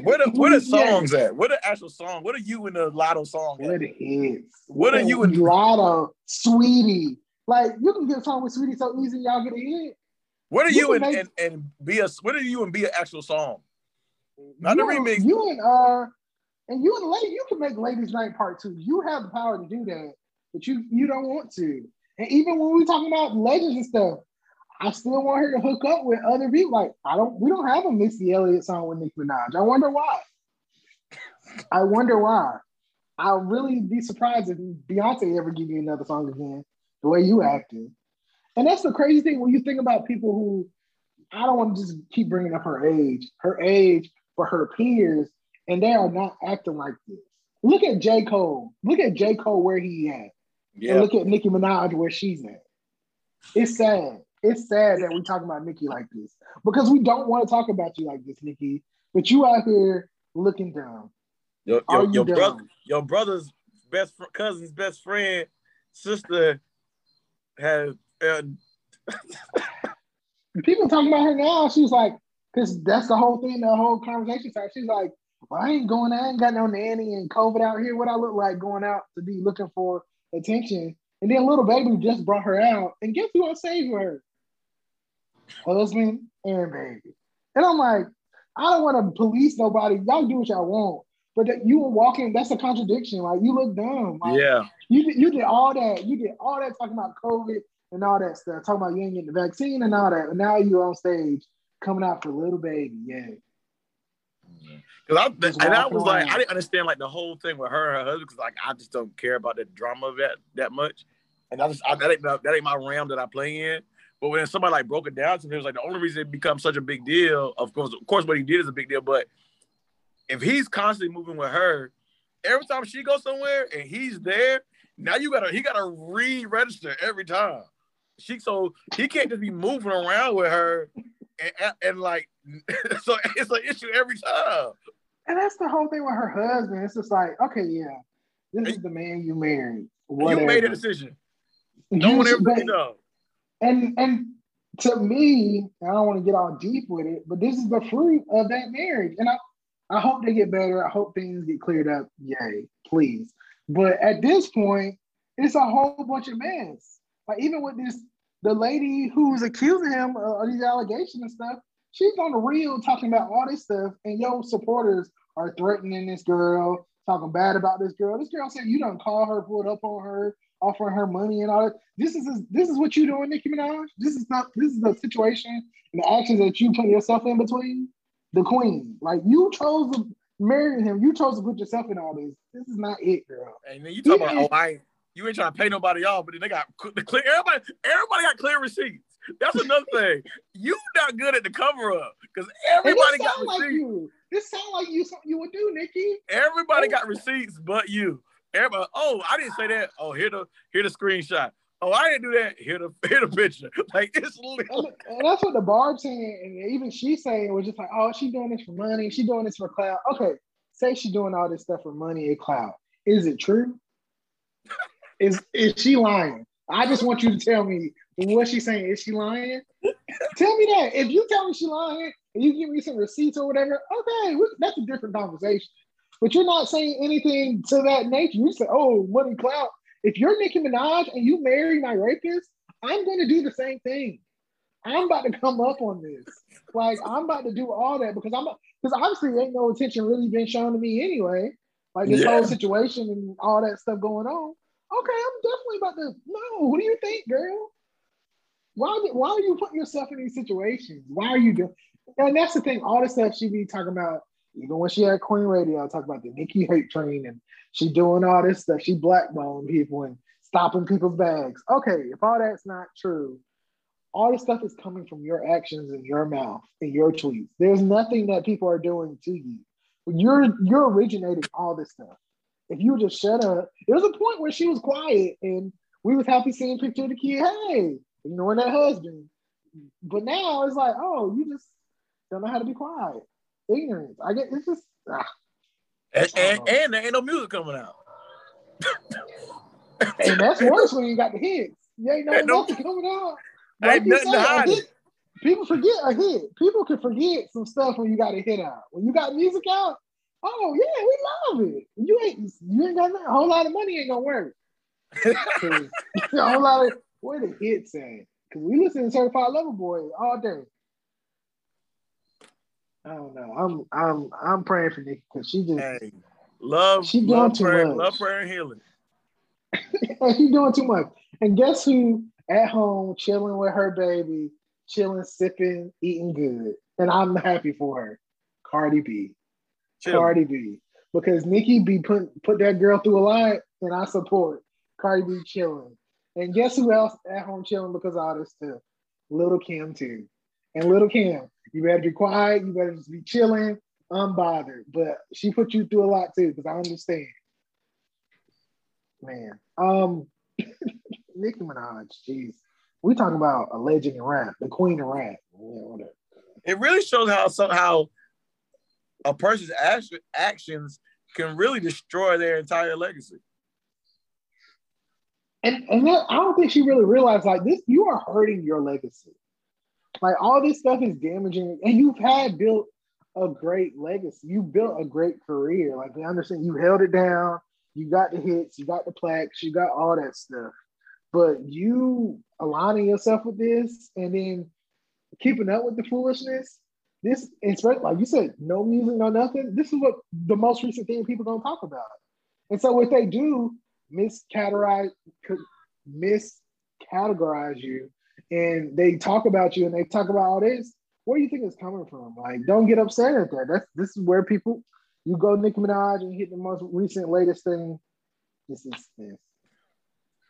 where the where the Yeah. songs at? Where the actual song? What are you in the Latto song? What At? What hits? What are you in- Latto, Saweetie? Like you can get a song with Saweetie so easy, y'all get a hit. What are You you and, make- and and be a what are you and be an actual song? Not the you, and- remix. You and uh, and you and lady, you can make Ladies Night Part Two. You have the power to do that, but you you don't want to. And even when we're talking about legends and stuff, I still want her to hook up with other people. Like I don't, we don't have a Missy Elliott song with Nicki Minaj. I wonder why. I wonder why. I'll really be surprised if Beyonce ever give you another song again, the way you acting. And that's the crazy thing when you think about people who, I don't want to just keep bringing up her age, her age for her peers, and they are not acting like this. Look at J. Cole. Look at J. Cole where he at. And look at Nicki Minaj where she's at. It's sad. It's sad that we talking about Nicki like this because we don't want to talk about you like this, Nicki. But you out here looking down. your your, you your brother your brother's best fr- cousin's best friend sister has uh, People talking about her now. She's like, because that's the whole thing. The whole conversation started. She's like, "Well, I ain't going. I ain't got no nanny and COVID out here. What I look like going out to be looking for attention." And then Lil Baby just brought her out, and guess who I with her? Husband and baby. And I'm like, I don't want to police nobody. Y'all do what y'all want. But that you were walking, that's a contradiction. Like you look dumb. Like, yeah. you did, you did all that. You did all that talking about COVID and all that stuff, talking about you ain't getting the vaccine and all that. And now you're on stage coming out for Lil Baby. Yeah. Because I and I was like. I didn't understand like the whole thing with her and her husband because like I just don't care about the drama of that that much, and I just I, that ain't that ain't my realm that I play in. But when somebody like broke it down to me, it was like the only reason it becomes such a big deal, of course, of course, what he did is a big deal. But if he's constantly moving with her, every time she goes somewhere and he's there, now you gotta he gotta re-register every time. She so he can't just be moving around with her and, and, like so it's an issue every time. And that's the whole thing with her husband. It's just like, okay, yeah, this is the man you married. You made a decision. No You one ever but-. And and to me, I don't want to get all deep with it, but this is the fruit of that marriage. And I, I hope they get better. I hope things get cleared up. Yay, please. But at this point, it's a whole bunch of mess. Like even with this, the lady who's accusing him of, of these allegations and stuff, she's on the real talking about all this stuff, and your supporters are threatening this girl, talking bad about this girl. This girl said you don't call her, pulled up on her, offering her money and all that. This is this is what you doing, Nicki Minaj. This is not this is the situation and the actions that you put yourself in between. The queen, like you chose to marry him, you chose to put yourself in all this. This is not it, girl. And then you talk about, oh, I you ain't trying to pay nobody off, but then they got the clear. Everybody, everybody got clear receipts. That's another thing. You not good at the cover up because everybody got sound like receipts. you. This sound like you something you would do, Nicki. Everybody oh. got receipts, but you. Everybody. Oh, I didn't say that. Oh, here the here the screenshot. Oh, I didn't do that. Here the here the picture. Like it's literally. and that's what the barb saying, and even she saying was just like, oh, she doing this for money, she doing this for clout. Okay, say she doing all this stuff for money and clout. Is it true? Is is she lying? I just want you to tell me what she's saying. Is she lying? tell me that. If you tell me she lying, and you give me some receipts or whatever, okay, that's a different conversation. But you're not saying anything to that nature. You say, oh, money clout. If you're Nicki Minaj and you marry my rapist, I'm going to do the same thing. I'm about to come up on this. Like I'm about to do all that because I'm because obviously ain't no attention really been shown to me anyway. Like this yeah. whole situation and all that stuff going on. Okay, I'm definitely about to. No, what do you think, girl? Why, why are you putting yourself in these situations? Why are you doing? And that's the thing. All the stuff she be talking about, even when she had Queen Radio, talk about the Nicki hate train, and she doing all this stuff. She blackballing people and stopping people's bags. Okay, if all that's not true, all this stuff is coming from your actions and your mouth and your tweets. There's nothing that people are doing to you. You're you're originating all this stuff. If you just shut up, there was a point where she was quiet and we was happy seeing picture of the kid. Hey, ignoring that husband. But now it's like, oh, you just don't know how to be quiet. Ignorance. I get it's just ah. and, and, and, there ain't no music coming out. and that's worse when you got the hits. You ain't no nothing coming out. Like ain't nothing people forget a hit. People can forget some stuff when you got a hit out. When you got music out, oh yeah, we love it. You ain't you ain't got a whole lot of money ain't gonna work. a whole lot of where the hits at? Because we listen to Certified Lover Boy all day. I don't know. I'm I'm I'm praying for Nicki because she just hey, love she doing love too prayer, much. Love prayer and healing. She's doing too much. And guess who at home chilling with her baby, chilling, sipping, eating good. And I'm happy for her. Cardi B. Chill. Cardi B. Because Nicki be put put that girl through a lot, and I support Cardi B chilling. And guess who else at home chilling because of all this stuff? Lil Kim too. And Lil Kim, you better be quiet. You better just be chilling, unbothered. But she put you through a lot too, because I understand. Man, um, Nicki Minaj, jeez, we talking about a legend in rap, the queen of rap. Yeah, it really shows how somehow a person's actions can really destroy their entire legacy. And and that, I don't think she really realized like this. You are hurting your legacy. Like all this stuff is damaging, and you've had built a great legacy. You built a great career. Like I understand, you held it down. You got the hits. You got the plaques. You got all that stuff. But you aligning yourself with this, and then keeping up with the foolishness. This, especially like you said, no music, no nothing. This is what the most recent thing people gonna talk about. And so if they do, miscategorize miscategorize you and they talk about you and they talk about all this, where do you think it's coming from? Like, don't get upset at that. That's this is where people you go Nicki Minaj and hit the most recent latest thing. This is this.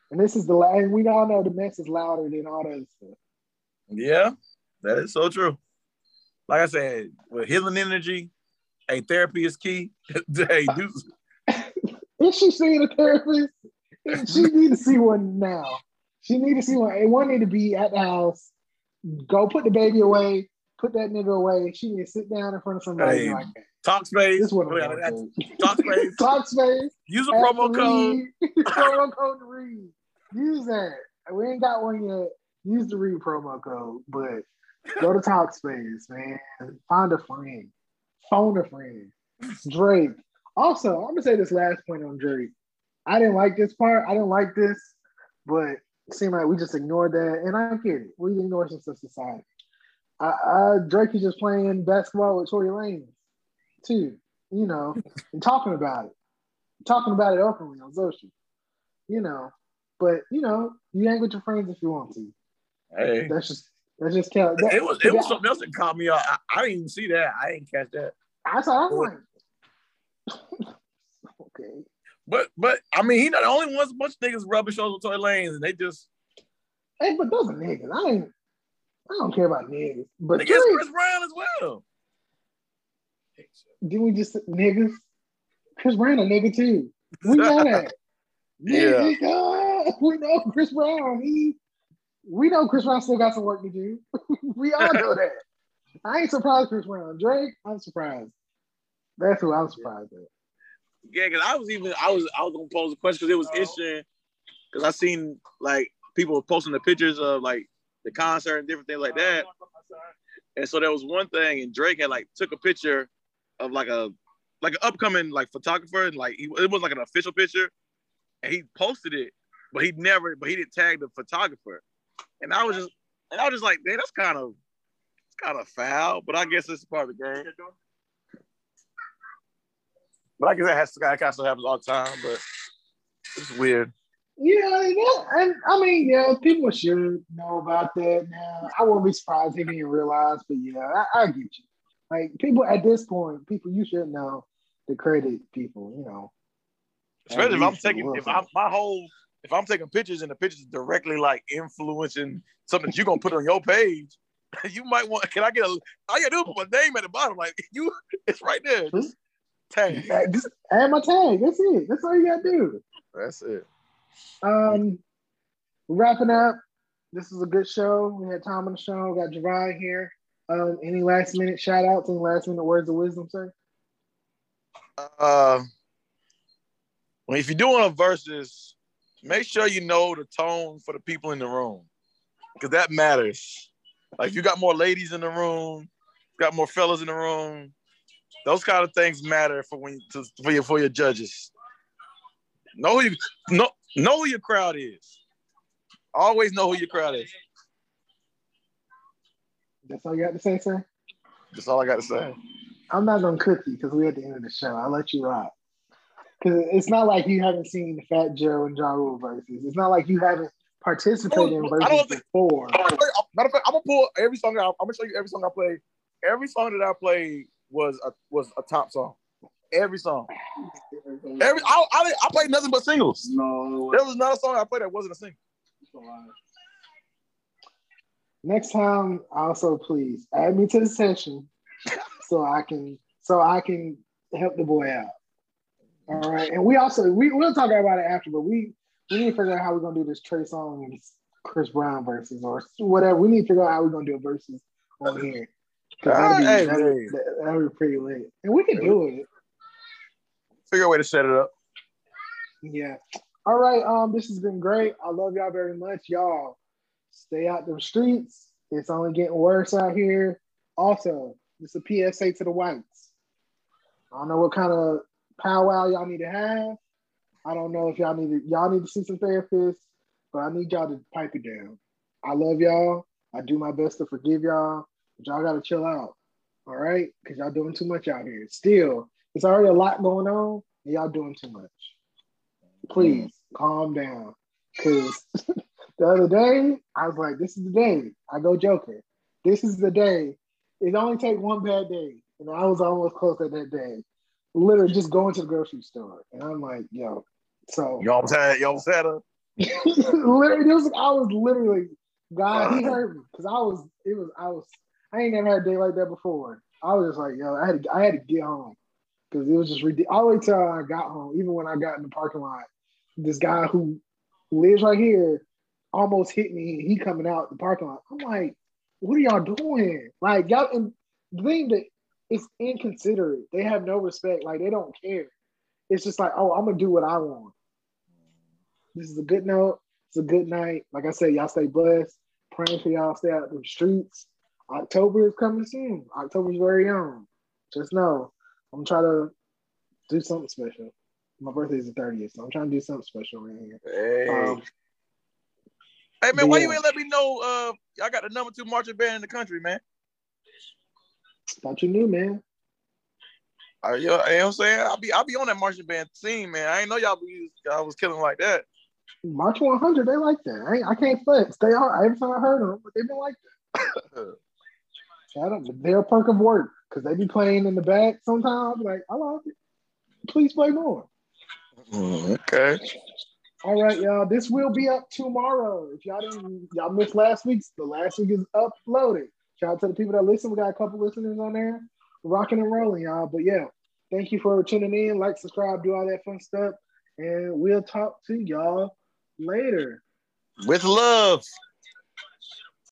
And this is the and we all know the mess is louder than all that stuff. Yeah, that is so true. Like I said, with healing energy, a therapy is key. hey, do is she seeing a therapist? She need to see one now. She need to see one. And one need to be at the house. Go put the baby away. Put that nigga away. She need to sit down in front of somebody hey, like that. Talkspace. This one. Talkspace. Talkspace. Use a promo code. promo code to read. Use that. We ain't got one yet. Use the read promo code, but go to Talkspace, man. Find a friend. Phone a friend. Drake. Also, I'm gonna say this last point on Drake. I didn't like this part. I didn't like this, but it seemed like we just ignored that. And I get it. We ignore some of society. Uh, uh, Drake is just playing basketball with Tory Lanez, too. You know, and talking about it, talking about it openly on social. You know, but you know, you hang with your friends if you want to. Hey, that's just that's just tell. That, it was it was something else that caught me off. I, I, didn't even see that. I didn't catch that. I saw that one. okay. But but I mean, he not the only ones. A bunch of niggas rubbing shoulders with Tory Lanez, and they just. Hey, but those are niggas. I ain't. I don't care about niggas. But guess Chris Brown as well. Didn't we just niggas? Chris Brown a nigga too. We know that. yeah. Nigga, we know Chris Brown. He, we know Chris Brown still got some work to do. we all know that. I ain't surprised Chris Brown. Drake, I'm surprised. That's who I'm surprised at. Yeah, because I was even I was I was gonna pose a question because it was oh. interesting because I seen like people posting the pictures of like the concert and different things like uh-huh. that. And so there was one thing, and Drake had like took a picture of like a like an upcoming like photographer, and like he, it was like an official picture, and he posted it, but he never, but he didn't tag the photographer. And I was just, and I was just like, man, that's kind of, it's kind of foul. But I guess it's part of the game. But I guess that has to, that kind of stuff happens all the time. But it's weird. Yeah, yeah, and I mean, yeah, people should know about that now. I won't be surprised if they didn't realize, but yeah, I, I get you. Like people at this point, people you should know the credit people, you know. Especially if I'm taking, if. I'm my whole, if I'm taking pictures and the pictures directly like influencing something that you're gonna put on your page, you might want. Can I get a? All gotta do put my name at the bottom. Like you, it's right there. Just tag. Just add my tag. That's it. That's all you gotta do. That's it. Um, wrapping up. This is a good show. We had Tom on the show. We got Javon here. Um, any last minute shout outs? Any last minute words of wisdom, sir? Uh, well, if you're doing a Verzuz, make sure you know the tone for the people in the room, because that matters. Like you got more ladies in the room, got more fellas in the room, those kind of things matter for when to, for your for your judges. Know who you know know who your crowd is. Always know who your crowd is. That's all you got to say, sir. That's all I got to say. I'm not gonna cook you because we're at the end of the show. I'll let you rock. Because it's not like you haven't seen Fat Joe and Ja Rule Verzuz. It's not like you haven't participated in I don't Verzuz think- before. Matter of fact, I'm gonna pull every song. Out. I'm gonna show you every song I played. Every song that I played was a was a top song. Every song. Every I I, I played nothing but singles. No. There was not a song I played that wasn't a single. Next time, also please add me to the session so I can so I can help the boy out. All right, and we also we we'll talk about it after, but we we need to figure out how we're gonna do this Trey Songz Chris Brown Verzuz or whatever. We need to figure out how we're gonna do a Verzuz on here. That'd be, Hey, that'd, hey. that'd be pretty lit, and we can do it. Figure a way to set it up. Yeah. All right. Um, this has been great. I love y'all very much. Y'all stay out the streets. It's only getting worse out here. Also, it's a PSA to the whites. I don't know what kind of powwow y'all need to have. I don't know if y'all need to y'all need to see some therapists, but I need y'all to pipe it down. I love y'all. I do my best to forgive y'all, but y'all gotta chill out. All right? Because y'all doing too much out here. Still, it's already a lot going on, and y'all doing too much. Please mm. calm down. Cause the other day I was like, this is the day. I go Joker. This is the day. It only take one bad day. And I was almost close at that day. Literally just going to the grocery store. And I'm like, yo. So had you almost had a literally, was, I was literally, God, he hurt me because I was, it was, I was, I ain't never had a day like that before. I was just like, yo, I had to, I had to get home because it was just ridiculous. All the way till I got home, even when I got in the parking lot, this guy who lives right here almost hit me. He coming out the parking lot. I'm like, what are y'all doing? Like y'all, and the thing that it's inconsiderate. They have no respect. Like they don't care. It's just like, oh, I'm gonna do what I want. This is a good note. It's a good night. Like I said, y'all stay blessed. Praying for y'all stay out the streets. October is coming soon. October's very young. Just know, I'm trying to do something special. My birthday is the 30th, so I'm trying to do something special right here. Hey, Um, hey man, why yeah. you ain't let me know? Uh, y'all got the number two marching band in the country, man. Thought you knew, man. Uh, you, know, you know what I'm saying? I'll be I'll be on that marching band scene, man. I ain't know y'all be y'all was killing like that. Marching 100, they like that. I, ain't- I can't flex. They are every time I heard them, but they've been like that. Shout out, they're a perk of work because they be playing in the back sometimes. Like, I love it. Please play more. Mm, okay. All right, y'all. This will be up tomorrow. If y'all didn't, y'all missed last week's. The last week is uploaded. Shout out to the people that listen. We got a couple listeners on there, rocking and rolling, y'all. But yeah, thank you for tuning in. Like, subscribe, do all that fun stuff, and we'll talk to y'all later. With love.